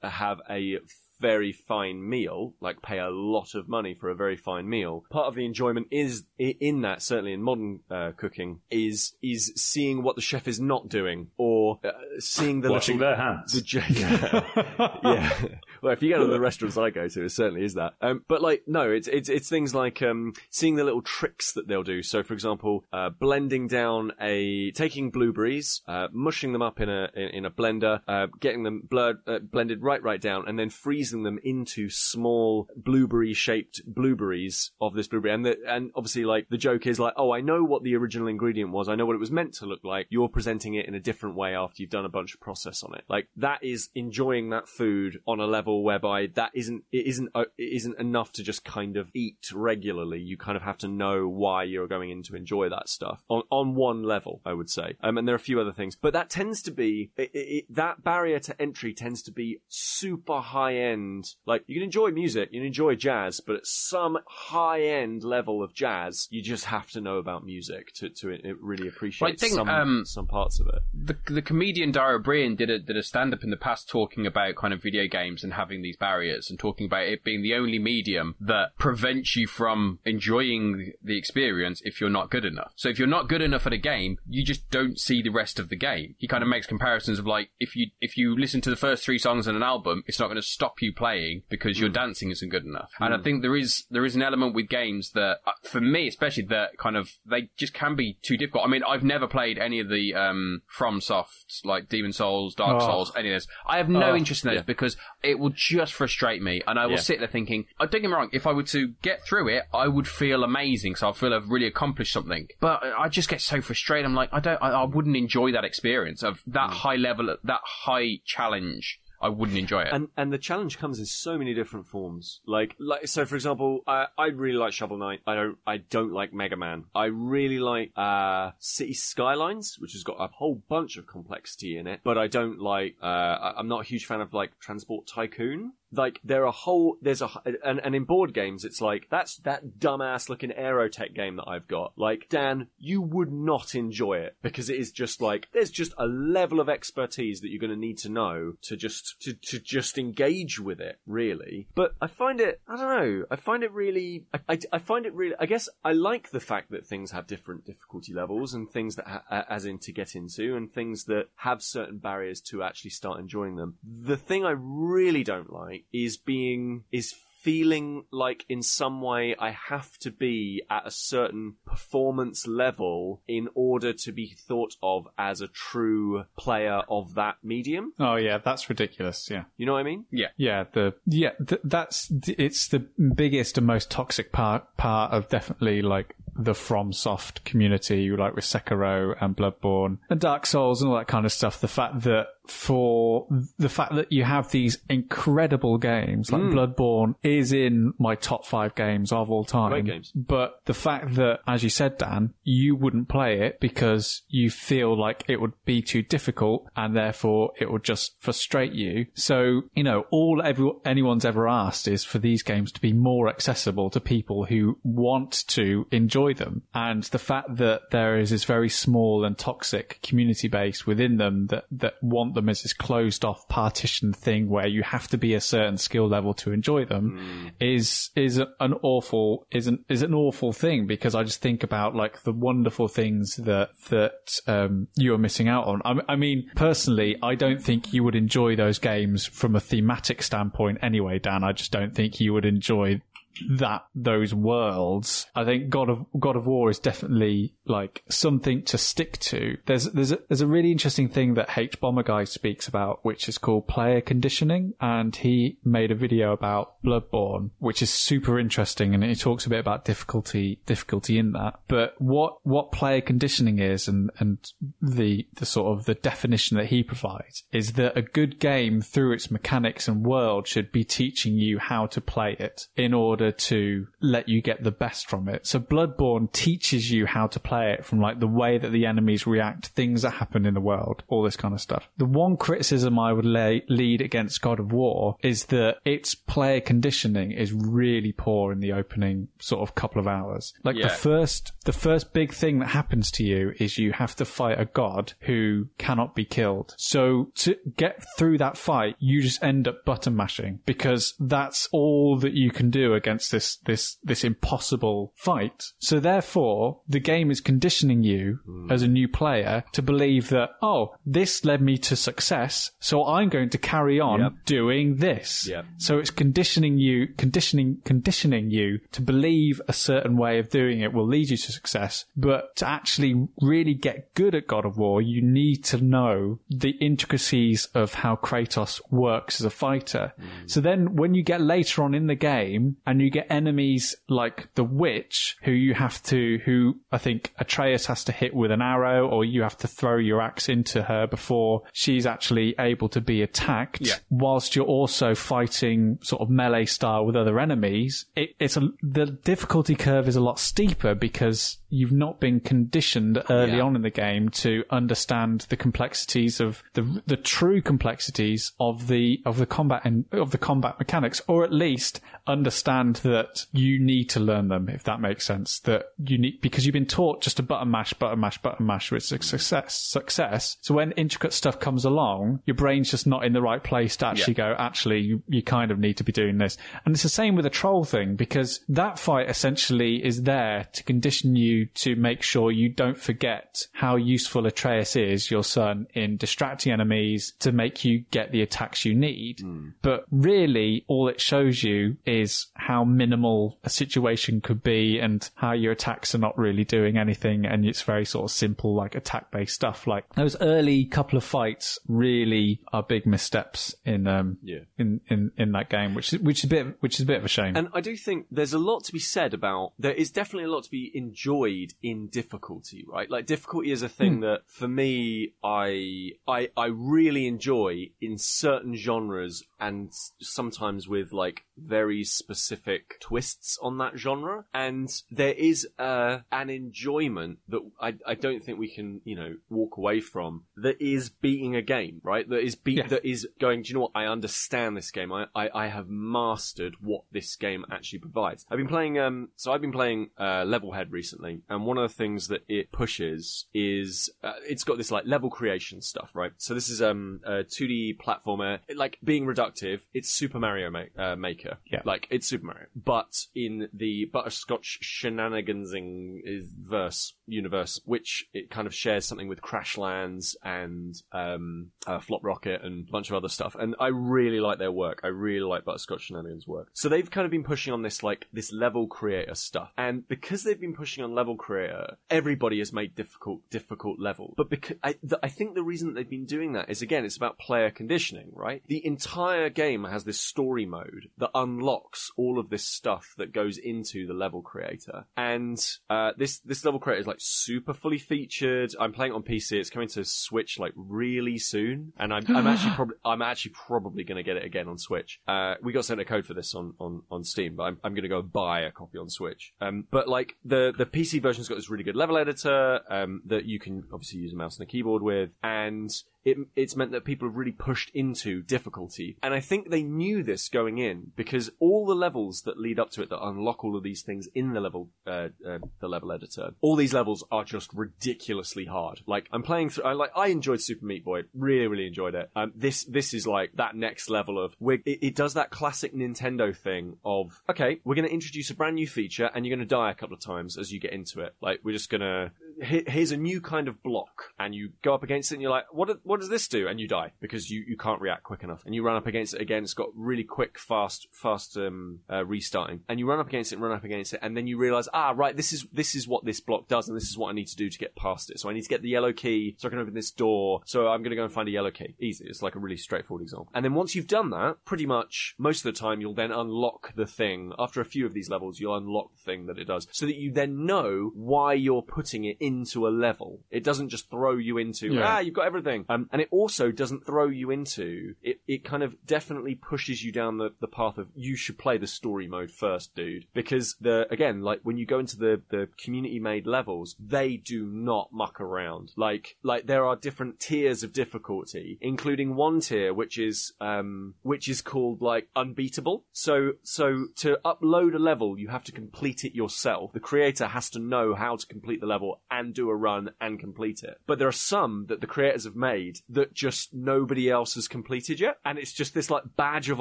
have a very fine meal, like pay a lot of money for a very fine meal. Part of the enjoyment is in that, certainly in modern uh, cooking, is is seeing what the chef is not doing or uh, seeing the Washing little, their hands. the j- (laughs) (laughs) yeah. Well, if you go to the restaurants I go to, it certainly is that. Um, but like, no, it's it's it's things like um, seeing the little tricks that they'll do. So, for example, uh, blending down a taking blueberries, uh, mushing them up in a in, in a blender, uh, getting them blurred, uh, blended right right down, and then freezing them into small blueberry shaped blueberries of this blueberry. And the, and obviously, like the joke is like, oh, I know what the original ingredient was. I know what it was meant to look like. You're presenting it in a different way after you've done a bunch of process on it. Like that is enjoying that food on a level whereby that isn't it isn't uh, it isn't enough to just kind of eat regularly. You kind of have to know why you're going in to enjoy that stuff on on one level. I would say, um, and there are a few other things, but that tends to be it, it, it, that barrier to entry tends to be super high end. Like you can enjoy music, you can enjoy jazz, but at some high end level of jazz, you just have to know about music to to uh, really appreciate Well, I think, some um, some parts of it. the the comedian Dara Brian did a did a stand up in the past talking about kind of video games and having these barriers and talking about it being the only medium that prevents you from enjoying the experience if you're not good enough. So if you're not good enough at a game, you just don't see the rest of the game. He kind of makes comparisons of like if you if you listen to the first three songs in an album, it's not going to stop you playing because your dancing isn't good enough. And I think there is there is an element with games that uh, for me especially that kind of they just can be too difficult. I mean, I've never played any of the um FromSoft like Demon's Souls, Dark Oh. Souls, any of this. I have no Oh, interest in those because it will will just frustrate me, and I will Yeah. sit there thinking, oh, don't get me wrong, if I were to get through it, I would feel amazing, so I feel I've really accomplished something. But uh, I just get so frustrated. I'm like, I don't, I, I wouldn't enjoy that experience of that mm. high level, that high challenge. I wouldn't enjoy it. and and the challenge comes in so many different forms. Like like so, for example, I I really like Shovel Knight. I don't I don't like Mega Man. I really like uh City Skylines, which has got a whole bunch of complexity in it. But I don't like. Uh, I- I'm not a huge fan of like Transport Tycoon. Like there are whole there's a and, and in board games it's like that's that dumbass looking AeroTech game that I've got. Like Dan, you would not enjoy it because it is just like there's just a level of expertise that you're going to need to know to just to to just engage with it really. But I find it I don't know I find it really I, I, I find it really I guess I like the fact that things have different difficulty levels and things that ha- as in to get into and things that have certain barriers to actually start enjoying them. The thing I really don't like is being is feeling like in some way I have to be at a certain performance level in order to be thought of as a true player of that medium. Oh yeah, that's ridiculous. Yeah. You know what I mean? Yeah, yeah, the yeah, th- that's it's the biggest and most toxic part part of definitely like the FromSoft community, like with Sekiro and Bloodborne and Dark Souls and all that kind of stuff. The fact that for the fact that you have these incredible games like hmm. Bloodborne is in my top five games of all time. But the fact that, as you said, Dan, you wouldn't play it because you feel like it would be too difficult and therefore it would just frustrate you. So, you know, all every, anyone's ever asked is for these games to be more accessible to people who want to enjoy them. And the fact that there is this very small and toxic community base within them that, that want them as this closed off partition thing where you have to be a certain skill level to enjoy them is is an awful is an is an awful thing because I just think about like the wonderful things that that um, you are missing out on. I, I mean, personally, I don't think you would enjoy those games from a thematic standpoint anyway, Dan. I just don't think you would enjoy that those worlds. I think God of God of War is definitely like something to stick to. There's there's a, there's a really interesting thing that hbomberguy speaks about, which is called player conditioning, and he made a video about Bloodborne, which is super interesting, and he talks a bit about difficulty difficulty in that. But what what player conditioning is, and and the the sort of the definition that he provides is that a good game through its mechanics and world should be teaching you how to play it in order to let you get the best from it. So Bloodborne teaches you how to play it from like the way that the enemies react, things that happen in the world, all this kind of stuff. The one criticism I would lay, lead against God of War is that its player conditioning is really poor in the opening sort of couple of hours. Like Yeah. the first, the first big thing that happens to you is you have to fight a god who cannot be killed. So to get through that fight, you just end up button mashing because that's all that you can do against this, this, this impossible fight. So therefore, the game is conditioning you hmm. as a new player to believe that, oh, this led me to success. So I'm going to carry on Yep. doing this. Yep. So it's conditioning you, conditioning, conditioning you to believe a certain way of doing it will lead you to success. But to actually really get good at God of War, you need to know the intricacies of how Kratos works as a fighter. Hmm. So then when you get later on in the game and you get enemies like the witch who you have to, who I think Atreus has to hit with an arrow or you have to throw your axe into her before she's actually able to be attacked Yeah. whilst you're also fighting sort of melee style with other enemies, it, it's a, the difficulty curve is a lot steeper because you've not been conditioned early Yeah. on in the game to understand the complexities of the the true complexities of the of the combat and of the combat mechanics, or at least understand that you need to learn them if that makes sense. That you need because you've been taught just to button mash, button mash, button mash, which is success. Success. So when intricate stuff comes along, your brain's just not in the right place to actually go. Actually, you, you kind of need to be doing this, and it's the same with the troll thing because that fight essentially is there to condition you to make sure you don't forget how useful Atreus is, your son, in distracting enemies to make you get the attacks you need. Hmm. But really, all it shows you is how minimal a situation could be and how your attacks are not really doing anything and it's very sort of simple like attack based stuff. Like those early couple of fights really are big missteps in um Yeah. in, in, in that game, which is which is a bit which is a bit of a shame. And I do think there's a lot to be said about there is definitely a lot to be enjoyed in difficulty, right? Like difficulty is a thing that for me I I I really enjoy in certain genres and sometimes with like very specific twists on that genre. And there is uh, an enjoyment that I I don't think we can, you know, walk away from that is beating a game, right? That is beat Yeah. that is going, do you know what? I understand this game. I, I, I have mastered what this game actually provides. I've been playing, um, so I've been playing, uh, Levelhead recently, and one of the things that it pushes is, uh, it's got this like level creation stuff, right? So this is, um, a 2D platformer, It- like being reductive, it's Super Mario Ma- uh, Maker. Yeah. Like, it's Super Mario. But in the Butterscotch shenanigansing verse universe, which it kind of shares something with Crashlands and um, uh, Flop Rocket and a bunch of other stuff. And I really like their work. I really like Butterscotch Shenanigans' work. So they've kind of been pushing on this like this level creator stuff. And because they've been pushing on level creator, everybody has made difficult difficult levels. But because I, th- I think the reason that they've been doing that is again, it's about player conditioning, right? The entire game has this story mode that unlocks all of this stuff that goes into the level creator. And uh, this this level creator is like super fully featured. I'm playing on PC. It's coming to Switch like really soon, and I'm, I'm actually (gasps) probably I'm actually probably going to get it again on Switch. Uh, we got sent a code for this on on, on Steam, but I'm, I'm going to go buy a copy on Switch. Um, but like the the PC version's got this really good level editor um, that you can obviously use a mouse and a keyboard with, and it, it's meant that people have really pushed into difficulty. And I think they knew this going in because all the levels that lead up to it that unlock all of these things in the level, uh, uh, the level editor, all these levels are just ridiculously hard. Like I'm playing through, I like, I enjoyed Super Meat Boy, really, really enjoyed it. Um, this, this is like that next level of, we're, it, it does that classic Nintendo thing of, okay, we're going to introduce a brand new feature and you're going to die a couple of times as you get into it. Like we're just going to, here's a new kind of block and you go up against it and you're like, what, what does this do? And you die because you, you can't react quick enough. And you run up against it again. It's got really quick, fast, fast, um, uh, restarting. And you run up against it and run up against it. And then you realize, ah, right, this is, this is what this block does. And this is what I need to do to get past it. So I need to get the yellow key so I can open this door. So I'm going to go and find a yellow key. Easy. It's like a really straightforward example. And then once you've done that, pretty much most of the time, you'll then unlock the thing. After a few of these levels, you'll unlock the thing that it does so that you then know why you're putting it into a level. It doesn't just throw you into, Yeah. ah, you've got everything. Um, and it also doesn't throw you into, it, it kind of definitely pushes you down the, the path of you should play the story mode first, dude. Because the, again, like when you go into the, the community made levels, they do not muck around. Like, like there are different tiers of difficulty, including one tier which is, um, which is called like unbeatable. So, so to upload a level, you have to complete it yourself. The creator has to know how to complete the level and do a run and complete it. But there are some that the creators have made that just nobody else has completed yet. And it's just this like badge of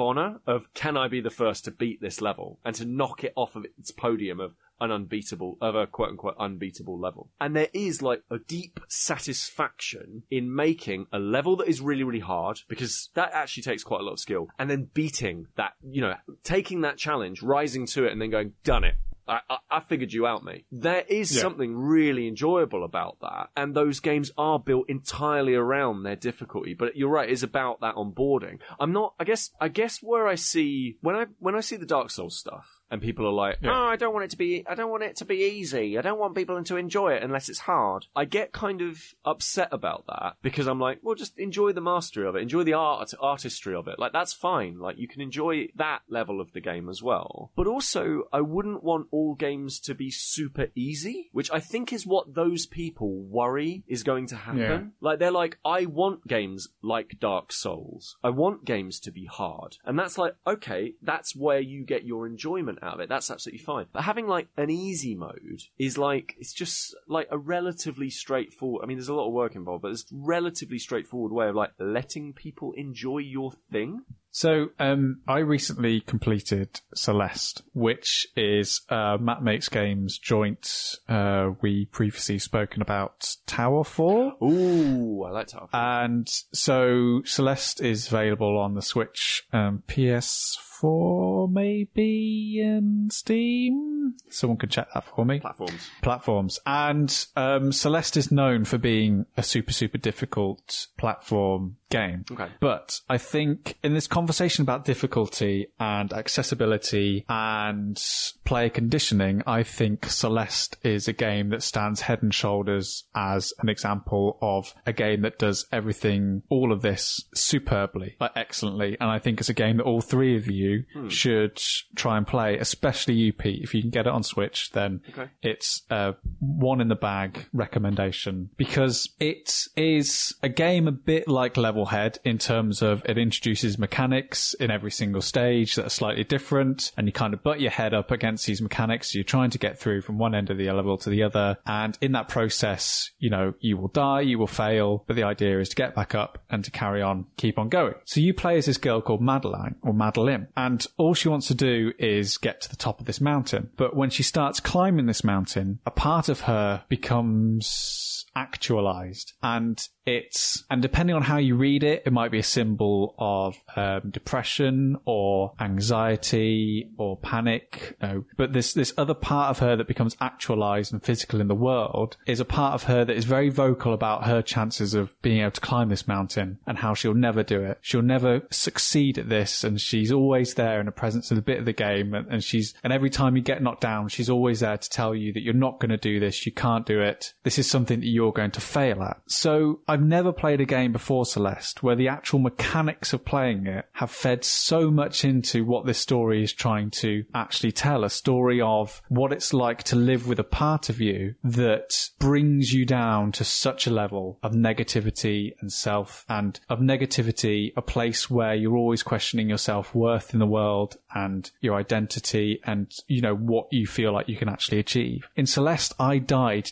honor of can I be the first to beat this level and to knock it off of its podium of an unbeatable, of a quote unquote unbeatable level. And there is like a deep satisfaction in making a level that is really, really hard because that actually takes quite a lot of skill and then beating that, you know, taking that challenge, rising to it and then going, done it. I, I, I figured you out, mate. There is Yeah. something really enjoyable about that, and those games are built entirely around their difficulty. But you're right; it's about that onboarding. I'm not. I guess. I guess where I see when I when I see the Dark Souls stuff, and people are like, Yeah. "Oh, I don't want it to be. I don't want it to be easy. I don't want people to enjoy it unless it's hard." I get kind of upset about that because I'm like, "Well, just enjoy the mastery of it. Enjoy the art artistry of it. Like that's fine. Like you can enjoy that level of the game as well. But also, I wouldn't want all games to be super easy, which I think is what those people worry is going to happen. Yeah. Like they're like, I want games like Dark Souls. I want games to be hard. And that's like, okay, that's where you get your enjoyment out of it. That's absolutely fine. But having like an easy mode is like, it's just like a relatively straightforward, I mean, there's a lot of work involved, but it's relatively straightforward way of like letting people enjoy your thing. So, um, I recently completed Celeste, which is uh, Matt Makes Games joint. Uh, we previously spoken about TowerFall. Ooh, I like Tower. And so Celeste is available on the Switch, um, PS4 maybe, and Steam. Someone could check that for me. platforms. Platforms. And um, Celeste is known for being a super, super difficult platform game. Okay. But I think in this conversation about difficulty and accessibility and player conditioning, I think Celeste is a game that stands head and shoulders as an example of a game that does everything, all of this superbly, like excellently. And I think it's a game that all three of you hmm. should try and play, especially you, Pete. If you can get it on Switch, then Okay. it's a one in the bag recommendation because it is a game a bit like Levelhead in terms of it introduces mechanics in every single stage that are slightly different and you kind of butt your head up against these mechanics. You're trying to get through from one end of the level to the other. And in that process, you know, you will die, you will fail, but the idea is to get back up and to carry on, keep on going. So you play as this girl called Madeline or Madeline and all she wants to do is get to the top of this mountain. But when she starts climbing this mountain, a part of her becomes actualized. And it's and depending on how you read it it might be a symbol of um, depression or anxiety or panic you know. but this this other part of her that becomes actualized and physical in the world is a part of her that is very vocal about her chances of being able to climb this mountain and how she'll never do it. She'll never succeed at this and she's always there in the presence of the bit of the game and, and she's and every time you get knocked down she's always there to tell you that you're not going to do this you can't do it. This is something that you're going to fail at. So i've never played a game before celeste where the actual mechanics of playing it have fed so much into what this story is trying to actually tell a story of what it's like to live with a part of you that brings you down to such a level of negativity and self and of negativity a place where you're always questioning your self-worth in the world and your identity and you know what you feel like you can actually achieve. In celeste i died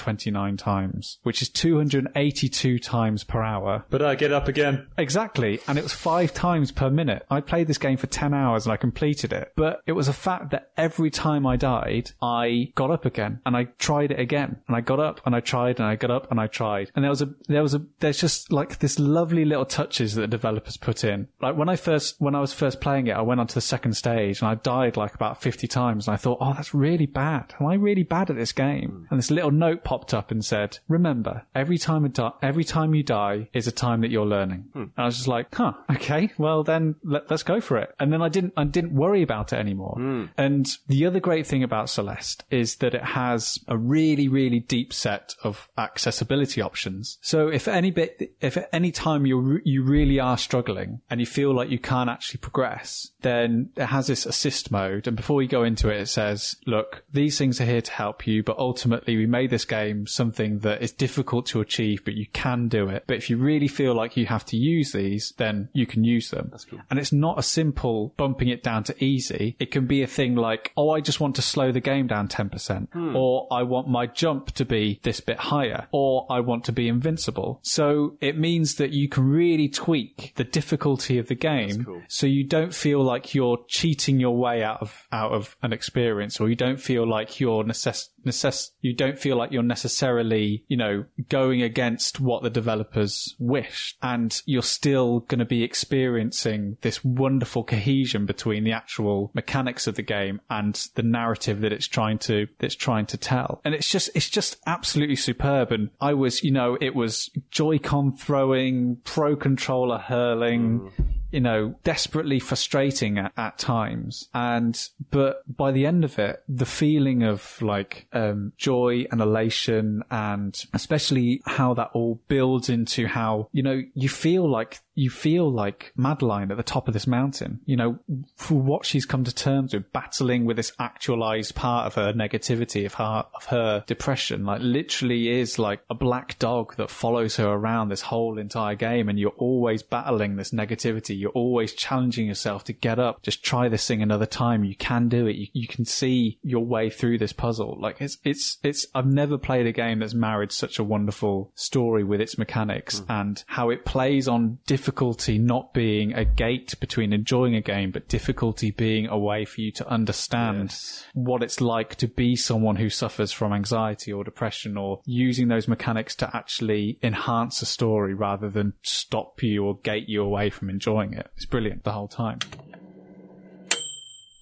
2829 times which is 282 times per hour But I get up again. Exactly. And it was five times per minute. I played this game for 10 hours and I completed it. But it was a fact that every time I died, I got up again and I tried it again. And I got up and I tried and I got up and I tried. And there was a, there was a, there's just like this lovely little touches that the developers put in. Like when I first, when I was first playing it, I went on to the second stage and I died like about 50 times. And I thought, oh, that's really bad. Am I really bad at this game? And this little note popped up and said, remember, every time, a di- every time you die is a time that you're learning. Hmm. And I was just like, huh, okay, well then let, us go for it. And then I didn't, I didn't worry about it anymore. Hmm. And the other great thing about Celeste is that it has a really, really deep set of accessibility options. So if any bit, if at any time you you really are struggling and you feel like you can't actually progress, then it has this assist mode. And before you go into it, it says, look, these things are here to help you, but ultimately we made this game something that is difficult to achieve, but you can do it. But if you really feel like you have to use these, then you can use them. That's cool. And it's not a simple bumping it down to easy. It can be a thing like, oh, I just want to slow the game down 10%, hmm. or I want my jump to be this bit higher, or I want to be invincible. So it means that you can really tweak the difficulty of the game cool. so you don't feel like you're cheating your way out of out of an experience or you don't feel like you're necess- necess- you don't feel like you're necessarily you know going against what the developers wished and you're still going to be experiencing this wonderful cohesion between the actual mechanics of the game and the narrative that it's trying to that's trying to tell. And it's just it's just absolutely superb. And I was you know it was Joy-Con throwing pro controller hurling mm. You know, desperately frustrating at, at times. And, but by the end of it, the feeling of like, um, joy and elation and especially how that all builds into how, you know, you feel like, you feel like Madeline at the top of this mountain, you know, for what she's come to terms with battling with this actualized part of her negativity, of her, of her depression, like literally is like a black dog that follows her around this whole entire game. And you're always battling this negativity. You're always challenging yourself to get up, just try this thing another time. You can do it. You, you can see your way through this puzzle. Like it's, it's, it's, I've never played a game that's married such a wonderful story with its mechanics hmm. and how it plays on difficult difficulty not being a gate between enjoying a game, but difficulty being a way for you to understand what it's like to be someone who suffers from anxiety or depression or using those mechanics to actually enhance a story rather than stop you or gate you away from enjoying it. It's brilliant the whole time.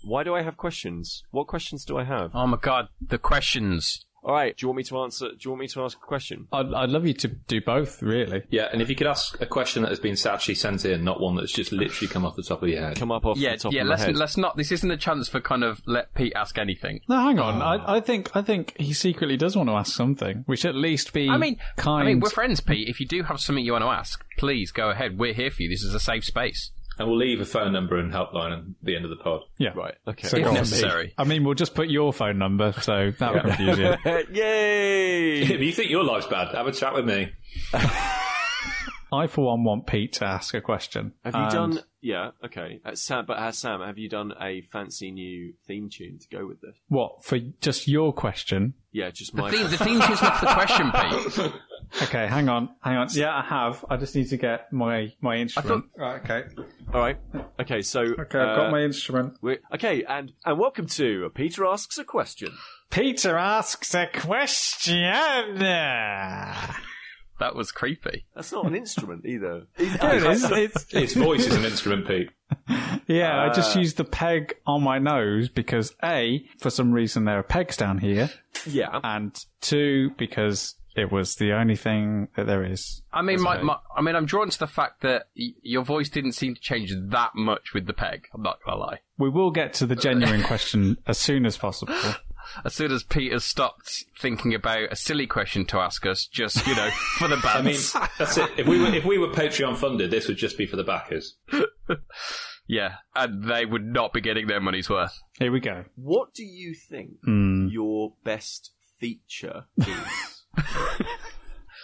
Why do I have questions? What questions do I have? Oh my god, the questions. All right. Do you want me to answer? Do you want me to ask a question? I'd, I'd love you to do both, really. Yeah, and if you could ask a question that has been actually sent in, not one that's just literally come off the top of your head. Come up off Yeah, the top yeah. of my Let's head. let's not. This isn't a chance for kind of let Pete ask anything. No, hang on. Ah. I, I think I think he secretly does want to ask something. We should at least be I mean, kind. I mean, we're friends, Pete. If you do have something you want to ask, please go ahead. We're here for you. This is a safe space, And we'll leave a phone number and helpline at the end of the pod. yeah. Right. Okay. So if necessary. I mean, we'll just put your phone number, so that would confuse you. (laughs) Yay! If you think your life's bad, have a chat with me. I, for one, want Pete to ask a question. Have you And done? Yeah. Okay. Uh, Sam, but has Sam? Have you done a fancy new theme tune to go with this? what for? Just your question? Yeah. Just The my. theme, the (laughs) theme tune's not the question, Pete. (laughs) Okay, hang on, hang on. Yeah, I have. I just need to get my my instrument. right. Okay. All right. Okay. So. Okay, I've got uh, my instrument. we're- okay, and and welcome to Peter asks a question. Peter asks a question. That was creepy. That's not an instrument either. (laughs) There it is. It's, (laughs) Its voice is an instrument, Pete. (laughs) yeah, I just Ah. used the peg on my nose because A, for some reason there are pegs down here, Yeah. and two, because it was the only thing that there is. I mean, my, my, I mean, I'm drawn to the fact that y- your voice didn't seem to change that much with the peg. I'm not gonna lie. We will get to the genuine (laughs) question as soon as possible. As soon as Peter stopped thinking about a silly question to ask us, just you know, (laughs) for the bands. I mean, that's it. If we were if we were Patreon funded, this would just be for the backers. (laughs) yeah, and they would not be getting their money's worth. Here we go. What do you think Hmm. your best feature is? (laughs)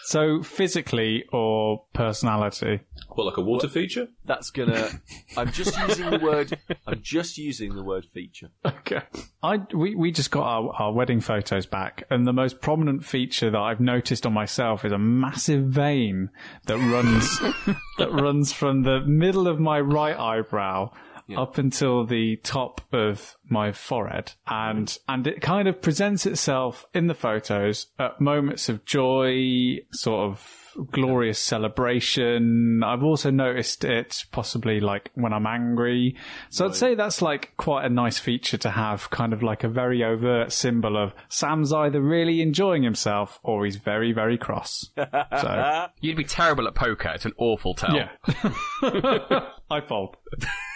So, physically or personality? What, like a water feature? That's gonna. I'm just using the word. I'm just using the word feature. Okay. I we we just got our, our wedding photos back, and the most prominent feature that I've noticed on myself is a massive vein that runs (laughs) that runs from the middle of my right eyebrow up until the top of my forehead, and mm-hmm. and it kind of presents itself in the photos at moments of joy, sort of glorious celebration. I've also noticed it possibly like when I'm angry. So I'd say that's like quite a nice feature to have, kind of like a very overt symbol of Sam's either really enjoying himself or he's very, very cross. So, (laughs) You'd be terrible at poker. It's an awful tell. yeah. (laughs) I fold. (laughs)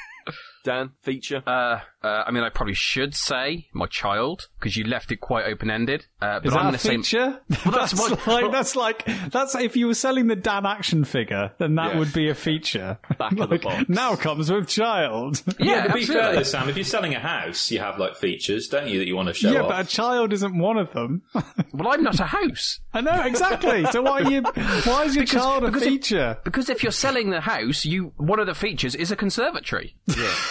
Dan, feature. Uh, uh, I mean, I probably should say my child because you left it quite open ended. Uh, but Is I'm that going a to say feature? (laughs) that's (laughs) that's, what- like that's like that's if you were selling the Dan action figure, then that Yeah. would be a feature. (laughs) Back of the box. Now comes with child. yeah, to be fair though, Sam, if you're selling a house, you have like features, don't you, that you want to show yeah, off? but a child isn't one of them. Well, I'm not a house. I know exactly. So why are you? Why is your Because- child a because it- feature? Because if you're selling the house, you one of the features is a conservatory.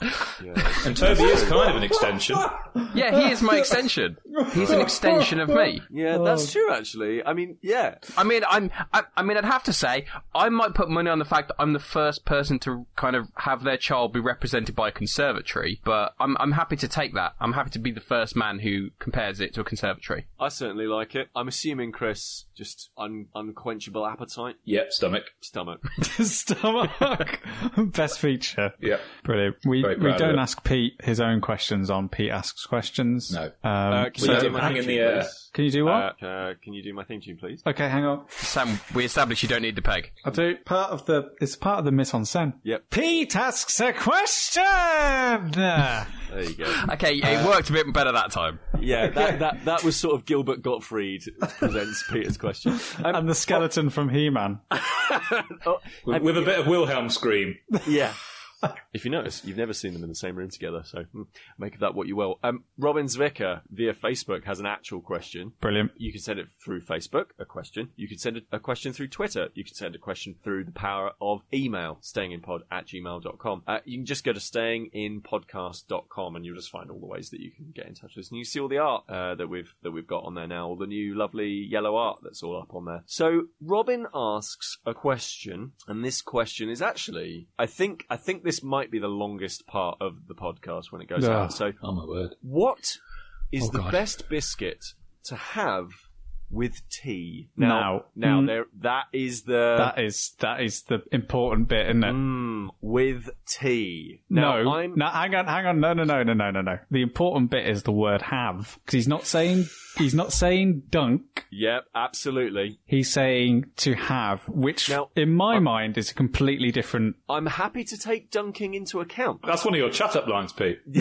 And Toby is kind of an extension. Yeah, he is my extension. He's an extension of me. Yeah, that's true. Actually, I mean, yeah. I mean, I'm. I, I mean, I'd have to say I might put money on the fact that I'm the first person to kind of have their child be represented by a conservatory. But I'm I'm happy to take that. I'm happy to be the first man who compares it to a conservatory. I certainly like it. I'm assuming Kris just un- unquenchable appetite, Yep, stomach. stomach. (laughs) Stomach. (laughs) Best feature. Yep. Brilliant. We Very we proud of don't it. ask Pete his own questions on Pete asks questions. No. Um, Uh, can, so you do my hang theme in the air. please? can you do what? Uh, uh, can you do my theme tune, please? okay, hang on. Sam, we established you don't need the peg. I'll do part of the. It's part of the mise en scène. Yep. Pete asks a question. (laughs) There you go. Okay, it worked a bit better that time. Yeah, that, that that was sort of Gilbert Gottfried presents Peter's question. Um, (laughs) and the skeleton from He-Man. (laughs) oh, With, with a bit of Wilhelm scream. yeah. If you notice, you've never seen them in the same room together, so hmm, make of that what you will. Um, Robyn Zwicker via Facebook has an actual question. Brilliant. You can send it through Facebook, a question. You can send a, a question through Twitter. You can send a question through the power of email, stayinginpod at gmail.com. Uh, you can just go to stayinginpodcast.com and you'll just find all the ways that you can get in touch with us. And you see all the art uh, that we've that we've got on there now, all the new lovely yellow art that's all up on there. So Robin asks a question, and this question is actually, I think, I think this might be the longest part of the podcast when it goes out. So Oh my word. what is Oh, the God. best biscuit to have with tea? Now. now Mm. there that is the That is that is the important bit, isn't it? mm, with tea. Now no, I'm no, hang on, hang on, no, no, no, no, no, no, no. The important bit is the word "have" because he's not saying he's not saying dunk. yep, absolutely. He's saying to have, which Now, in my I'm- mind is a completely different. I'm happy to take dunking into account. That's one of your chat up lines, Pete. (laughs)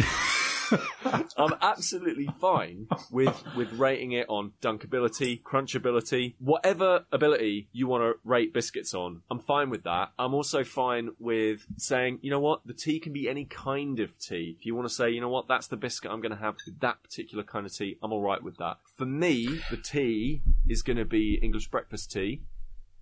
(laughs) I'm absolutely fine with with rating it on dunkability, crunchability, whatever ability you want to rate biscuits on. I'm fine with that. I'm also fine with saying, you know what, the tea can be any kind of tea. If you want to say, you know what, that's the biscuit I'm going to have with that particular kind of tea, I'm all right with that. For me, the tea is going to be English breakfast tea.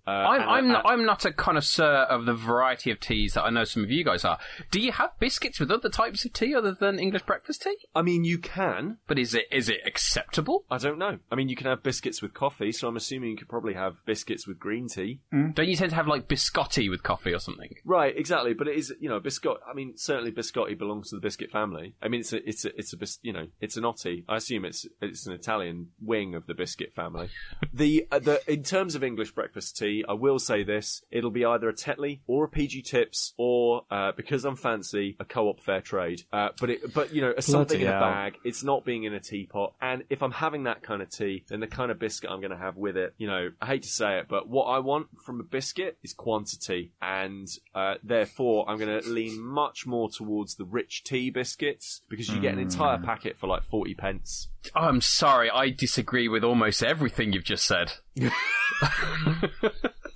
Uh, I'm, and- I'm, not, I'm not a connoisseur of the variety of teas that I know some of you guys are. Do you have biscuits with other types of tea other than English breakfast tea? I mean, you can. But is it is it acceptable? I don't know. I mean, you can have biscuits with coffee, so I'm assuming you could probably have biscuits with green tea. Don't you tend to have like biscotti with coffee or something? Right, exactly. But it is, you know, biscotti. I mean, certainly biscotti belongs to the biscuit family. I mean, it's a, it's a, it's a, bis- you know, it's an otti. I assume it's, it's an Italian wing of the biscuit family. (laughs) the, uh, the, in terms of English breakfast tea, I will say this: it'll be either a Tetley or a PG Tips, or uh, because I'm fancy, a Co-op Fair Trade. Uh, but it, but you know, a something in a hell. bag. It's not being in a teapot. And if I'm having that kind of tea, then the kind of biscuit I'm going to have with it, you know, I hate to say it, but what I want from a biscuit is quantity. And uh, therefore, I'm going to lean much more towards the rich tea biscuits because you get an entire packet for like 40 pence. I'm sorry, I disagree with almost everything you've just said.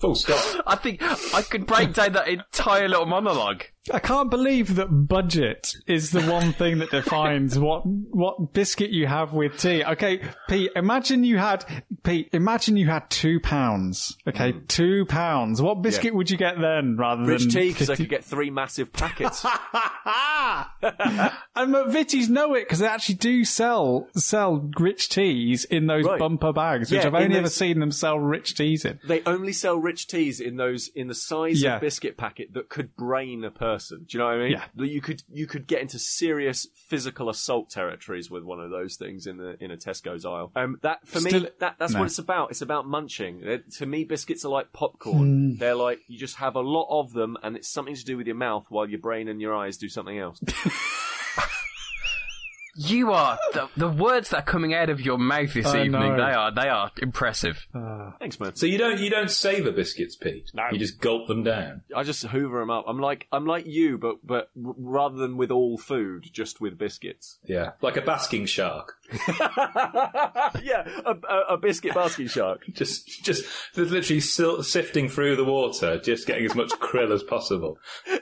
Full stop. I think I could break down that entire little monologue. I can't believe that budget is the one thing that defines what what biscuit you have with tea. Okay, Pete, imagine you had Pete, imagine you had two pounds. Okay, mm. two pounds. What biscuit would you get then, rather Rich than tea because I could get three massive packets. (laughs) and McVitie's know it because they actually do sell sell rich teas in those Right. bumper bags, which Yeah, I've only ever seen them sell rich teas in. they only sell rich teas in those in the size Yeah. of biscuit packet that could brain a person. Do you know what I mean? Yeah. You could you could get into serious physical assault territories with one of those things in the in a Tesco's aisle. Um, that for Still- me, that that's no. what it's about. It's about munching. Uh, to me, biscuits are like popcorn. They're like you just have a lot of them, and it's something to do with your mouth while your brain and your eyes do something else. (laughs) You are the, the words that are coming out of your mouth this I evening. know. They are they are impressive. Ah. Thanks, man. So you don't you don't savour biscuits, Pete. No. You just gulp them down. I just hoover them up. I'm like I'm like you, but but r- rather than with all food, just with biscuits. Yeah, like a basking shark. (laughs) yeah, a, a, a biscuit basket shark. (laughs) Just just literally sil- sifting through the water, just getting as much krill as possible.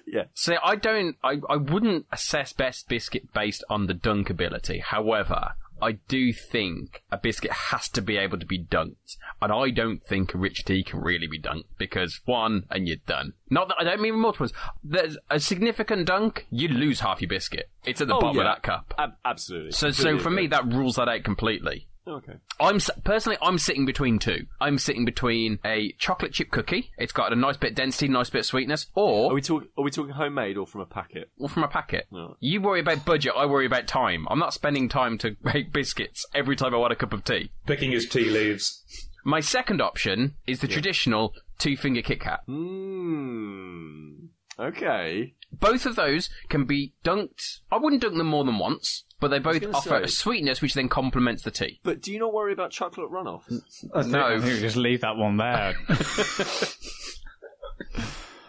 Yeah. So I don't, I, I wouldn't assess best biscuit based on the dunk ability. However, I do think a biscuit has to be able to be dunked. And I don't think a rich tea can really be dunked because one, and you're done. Not that I don't mean multiples. There's a significant dunk, you lose half your biscuit. It's at the Oh, bottom yeah. of that cup. Ab- absolutely. So, so Completely for me, that rules that out completely. Okay. I'm personally, I'm sitting between two. I'm sitting between a chocolate chip cookie. It's got a nice bit of density, nice bit of sweetness, or Are we talking? Are we talking homemade or from a packet? or from a packet. No. You worry about budget, I worry about time. I'm not spending time to (laughs) make biscuits every time I want a cup of tea. Picking his tea leaves. My second option is the traditional two finger Kit Kat. Hmm. Okay. Both of those can be dunked. I wouldn't dunk them more than once, but they both offer say- a sweetness which then complements the tea. But do you not worry about chocolate runoff? No. I think we just leave that one there. (laughs) (laughs)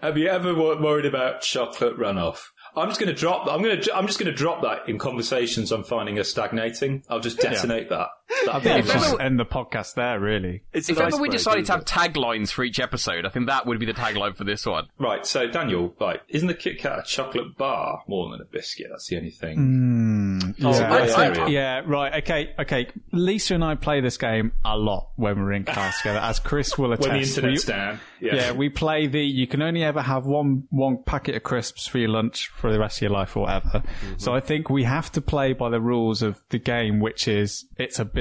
Have you ever worried about chocolate runoff? I'm just going to drop. I'm going to. I'm just going to drop that in conversations I'm finding are stagnating. I'll just detonate that. I think If we should ever- end the podcast there, really. It's If ever we decided to have taglines for each episode, I think that would be the tagline for this one. Right, so Daniel, like, isn't the Kit Kat a chocolate bar more than a biscuit? That's the only thing. Mm, Oh, yeah. grey I- area. yeah, right. Okay, okay. Lisa and I play this game a lot when we're in class together, as Kris will attest. (laughs) When the internet's We- down. yeah. we play the. You can only ever have one one packet of crisps for your lunch for the rest of your life or whatever. Mm-hmm. So I think we have to play by the rules of the game, which is it's a biscuit.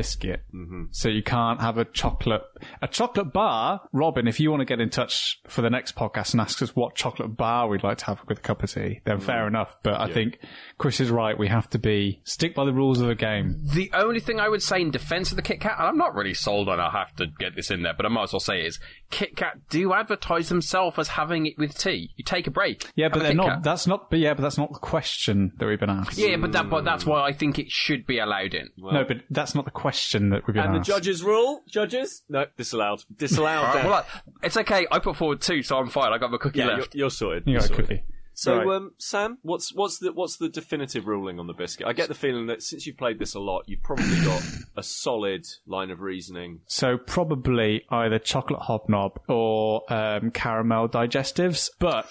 Mm-hmm. So you can't have a chocolate a chocolate bar. Robyn, if you want to get in touch for the next podcast and ask us what chocolate bar we'd like to have with a cup of tea, then fair enough. But I think Kris is right. We have to be stick by the rules of the game. The only thing I would say in defense of the Kit Kat, and I'm not really sold on I have to get this in there, but I might as well say it, is Kit Kat do advertise themselves as having it with tea. You take a break. Yeah, but they're not. Kat. That's not. But yeah, but that's not the question that we've been asked. Yeah, but that but that's why I think it should be allowed in. No, but that's not the question that we've been And the judges rule? Judges? No, disallowed. Disallowed. Alright, Dan. well, I- it's okay. I put forward two, so I'm fine. I got my cookie yeah, you're, left. you're sorted. You You're got a sorted. cookie. So, Right. um, Sam, what's what's the what's the definitive ruling on the biscuit? I get the feeling that since you've played this a lot, you've probably got a solid line of reasoning. So probably either chocolate hobnob or um, caramel digestives, but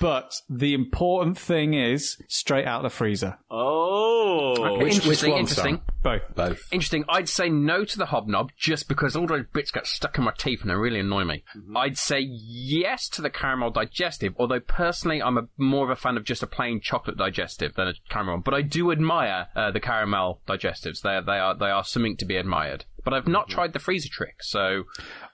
but the important thing is straight out of the freezer. Oh, Which- which interesting, one, interesting. Sam? Both. Both. Interesting. I'd say no to the hobnob just because all those bits get stuck in my teeth and they really annoy me. Mm-hmm. I'd say yes to the caramel digestive, although personally I'm a, more of a fan of just a plain chocolate digestive than a caramel. But I do admire uh, the caramel digestives. They are, they are they are something to be admired. But I've not Mm-hmm. tried the freezer trick, so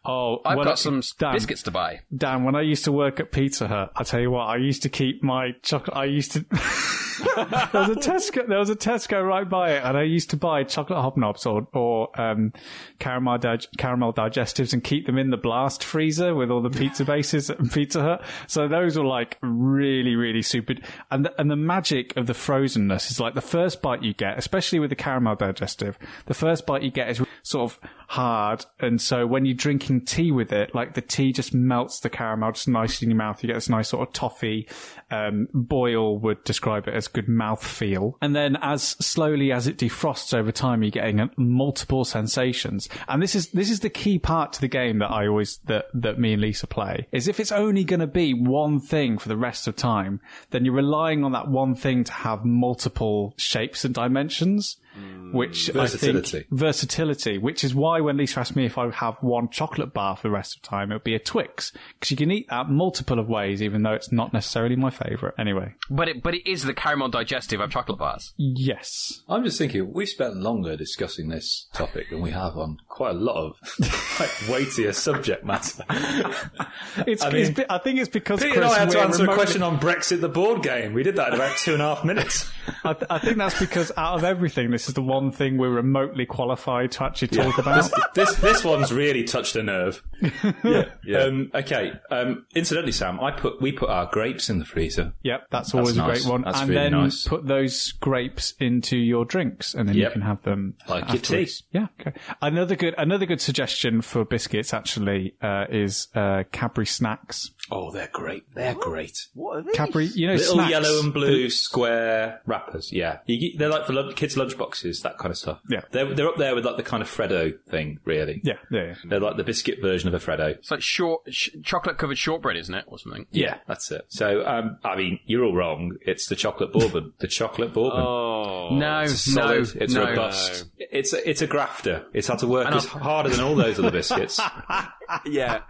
Oh, I've got some Dan, biscuits to buy. Dan, when I used to work at Pizza Hut, I tell you what, I used to keep my chocolate. I used to. (laughs) there was a Tesco. There was a Tesco right by it, and I used to buy chocolate hobnobs or or um, caramel dig- caramel digestives and keep them in the blast freezer with all the pizza bases at Pizza Hut. So those were like really really super. And the, and the magic of the frozenness is like the first bite you get, especially with the caramel digestive. The first bite you get is sort of hard, and so when you're drinking tea with it, like the tea just melts the caramel just nicely in your mouth. You get this nice sort of toffee. Um, Boyle would describe it as good mouth feel, and then as slowly as it defrosts over time, you're getting uh, multiple sensations. And this is this is the key part to the game that I always that that me and Lisa play is if it's only going to be one thing for the rest of time, then you're relying on that one thing to have multiple shapes and dimensions. Which I think versatility, which is why when Lisa asked me if I would have one chocolate bar for the rest of the time, it would be a Twix because you can eat that multiple of ways, even though it's not necessarily my favourite. Anyway, But it but it is the caramel digestive of chocolate bars. yes, I'm just thinking, we've spent longer discussing this topic than we have on quite a lot of (laughs) like weightier subject matter. it's. I I, mean, I think it's because Pete Kris, and I had to we're answer a question on Brexit, the board game. We did that in about two and a half minutes. I, th- I think that's because out of everything, this is the one thing we're remotely qualified to actually talk about. this this one's really touched a nerve. (laughs) yeah. Um, okay. Um, incidentally, Sam, I put we put our grapes in the freezer. Yep, that's always a nice. great one. That's and really then nice. put those grapes into your drinks, and then you can have them Like your tea. Yeah. Okay. Another good another good suggestion for biscuits actually uh, is uh, Cadbury snacks. Oh, they're great. They're great. what are these? Cadbury, you know, Little snacks. yellow and blue square wrappers. Yeah, you get, they're like for lunch, kids' lunchboxes, that kind of stuff. Yeah. they're they're up there with like the kind of Freddo thing, really. Yeah, yeah, yeah. They're like the biscuit version of a Freddo. It's like short sh- chocolate covered shortbread, isn't it, or something? Yeah, that's it. So, um, I mean, you're all wrong. It's the chocolate bourbon. the chocolate bourbon. Oh, No, It's solid. no, it's no. robust. It's a, it's a grafter. It's had to work And as I'll- harder than all those other biscuits. (laughs) yeah.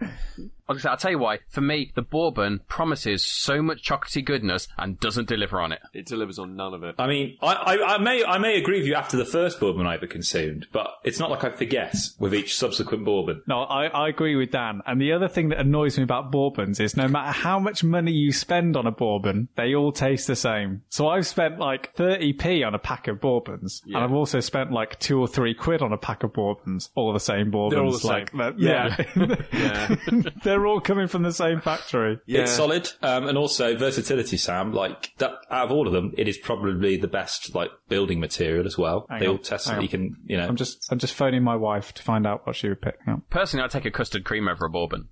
Like I said, I'll tell you why. For me, the bourbon promises so much chocolatey goodness and doesn't deliver on it. It delivers on none of it. I mean, I, I, I may I may agree with you after the first bourbon I ever consumed, but it's not like I forget with each subsequent bourbon. No, I, I agree with Dan. And the other thing that annoys me about bourbons is no matter how much money you spend on a bourbon, they all taste the same. So I've spent like 30p on a pack of bourbons. And I've also spent like two or three quid on a pack of bourbons. All the same bourbons. They're all the like, same. that- yeah. (laughs) (laughs) They're all coming from the same factory. Yeah. It's solid, um, and also versatility, Sam. Like that, out of all of them, it is probably the best like building material as well. Hang they on, all test hang that you can, you know. I'm just, I'm just phoning my wife to find out what she would pick. Personally, I'd take a custard cream over a bourbon.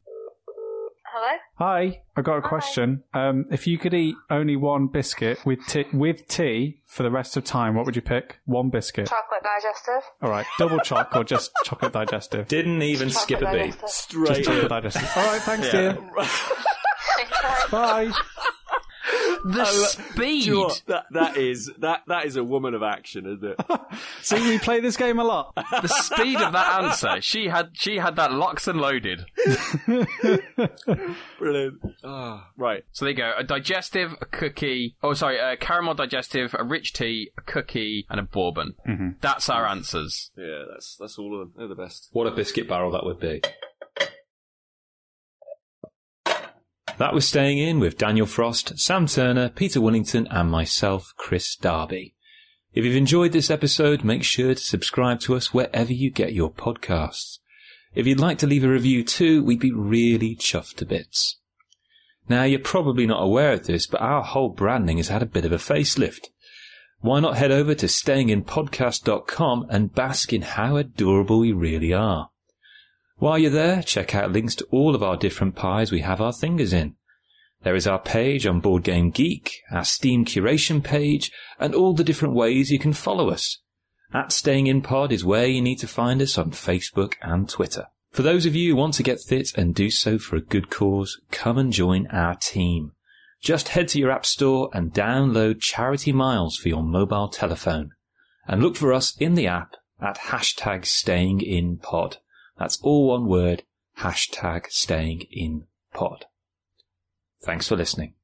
Hello? Hi, I got a question. Um, if you could eat only one biscuit with tea, with tea for the rest of time, what would you pick? One biscuit. Chocolate digestive. All right, double choc or just (laughs) chocolate digestive? Didn't even skip a Chocolate beat. digestive. Straight Just chocolate digestive. All right, thanks, dear. (laughs) Bye. (laughs) The speed. You know? That that is that that is a woman of action, isn't it? (laughs) See, we play this game a lot. (laughs) the speed of that answer. She had she had that locked and loaded. Brilliant. Ah, right. So there you go. A digestive, a cookie. Oh, sorry, a caramel digestive, a rich tea, a cookie, and a bourbon. That's our answers. Yeah, that's that's all of them. They're the best. What a biscuit barrel that would be. That was Staying In with Daniel Frost, Sam Turner, Peter Willington, and myself, Kris Darby. If you've enjoyed this episode, make sure to subscribe to us wherever you get your podcasts. If you'd like to leave a review too, we'd be really chuffed to bits. Now, you're probably not aware of this, but our whole branding has had a bit of a facelift. Why not head over to stayinginpodcast.com and bask in how adorable we really are? While you're there, check out links to all of our different pies we have our fingers in. There is our page on Board Game Geek, our Steam curation page, and all the different ways you can follow us. At Staying In Pod is where you need to find us on Facebook and Twitter. For those of you who want to get fit and do so for a good cause, come and join our team. Just head to your app store and download Charity Miles for your mobile telephone. And look for us in the app at hashtag staying in pod. That's all one word, hashtag staying in pod. Thanks for listening.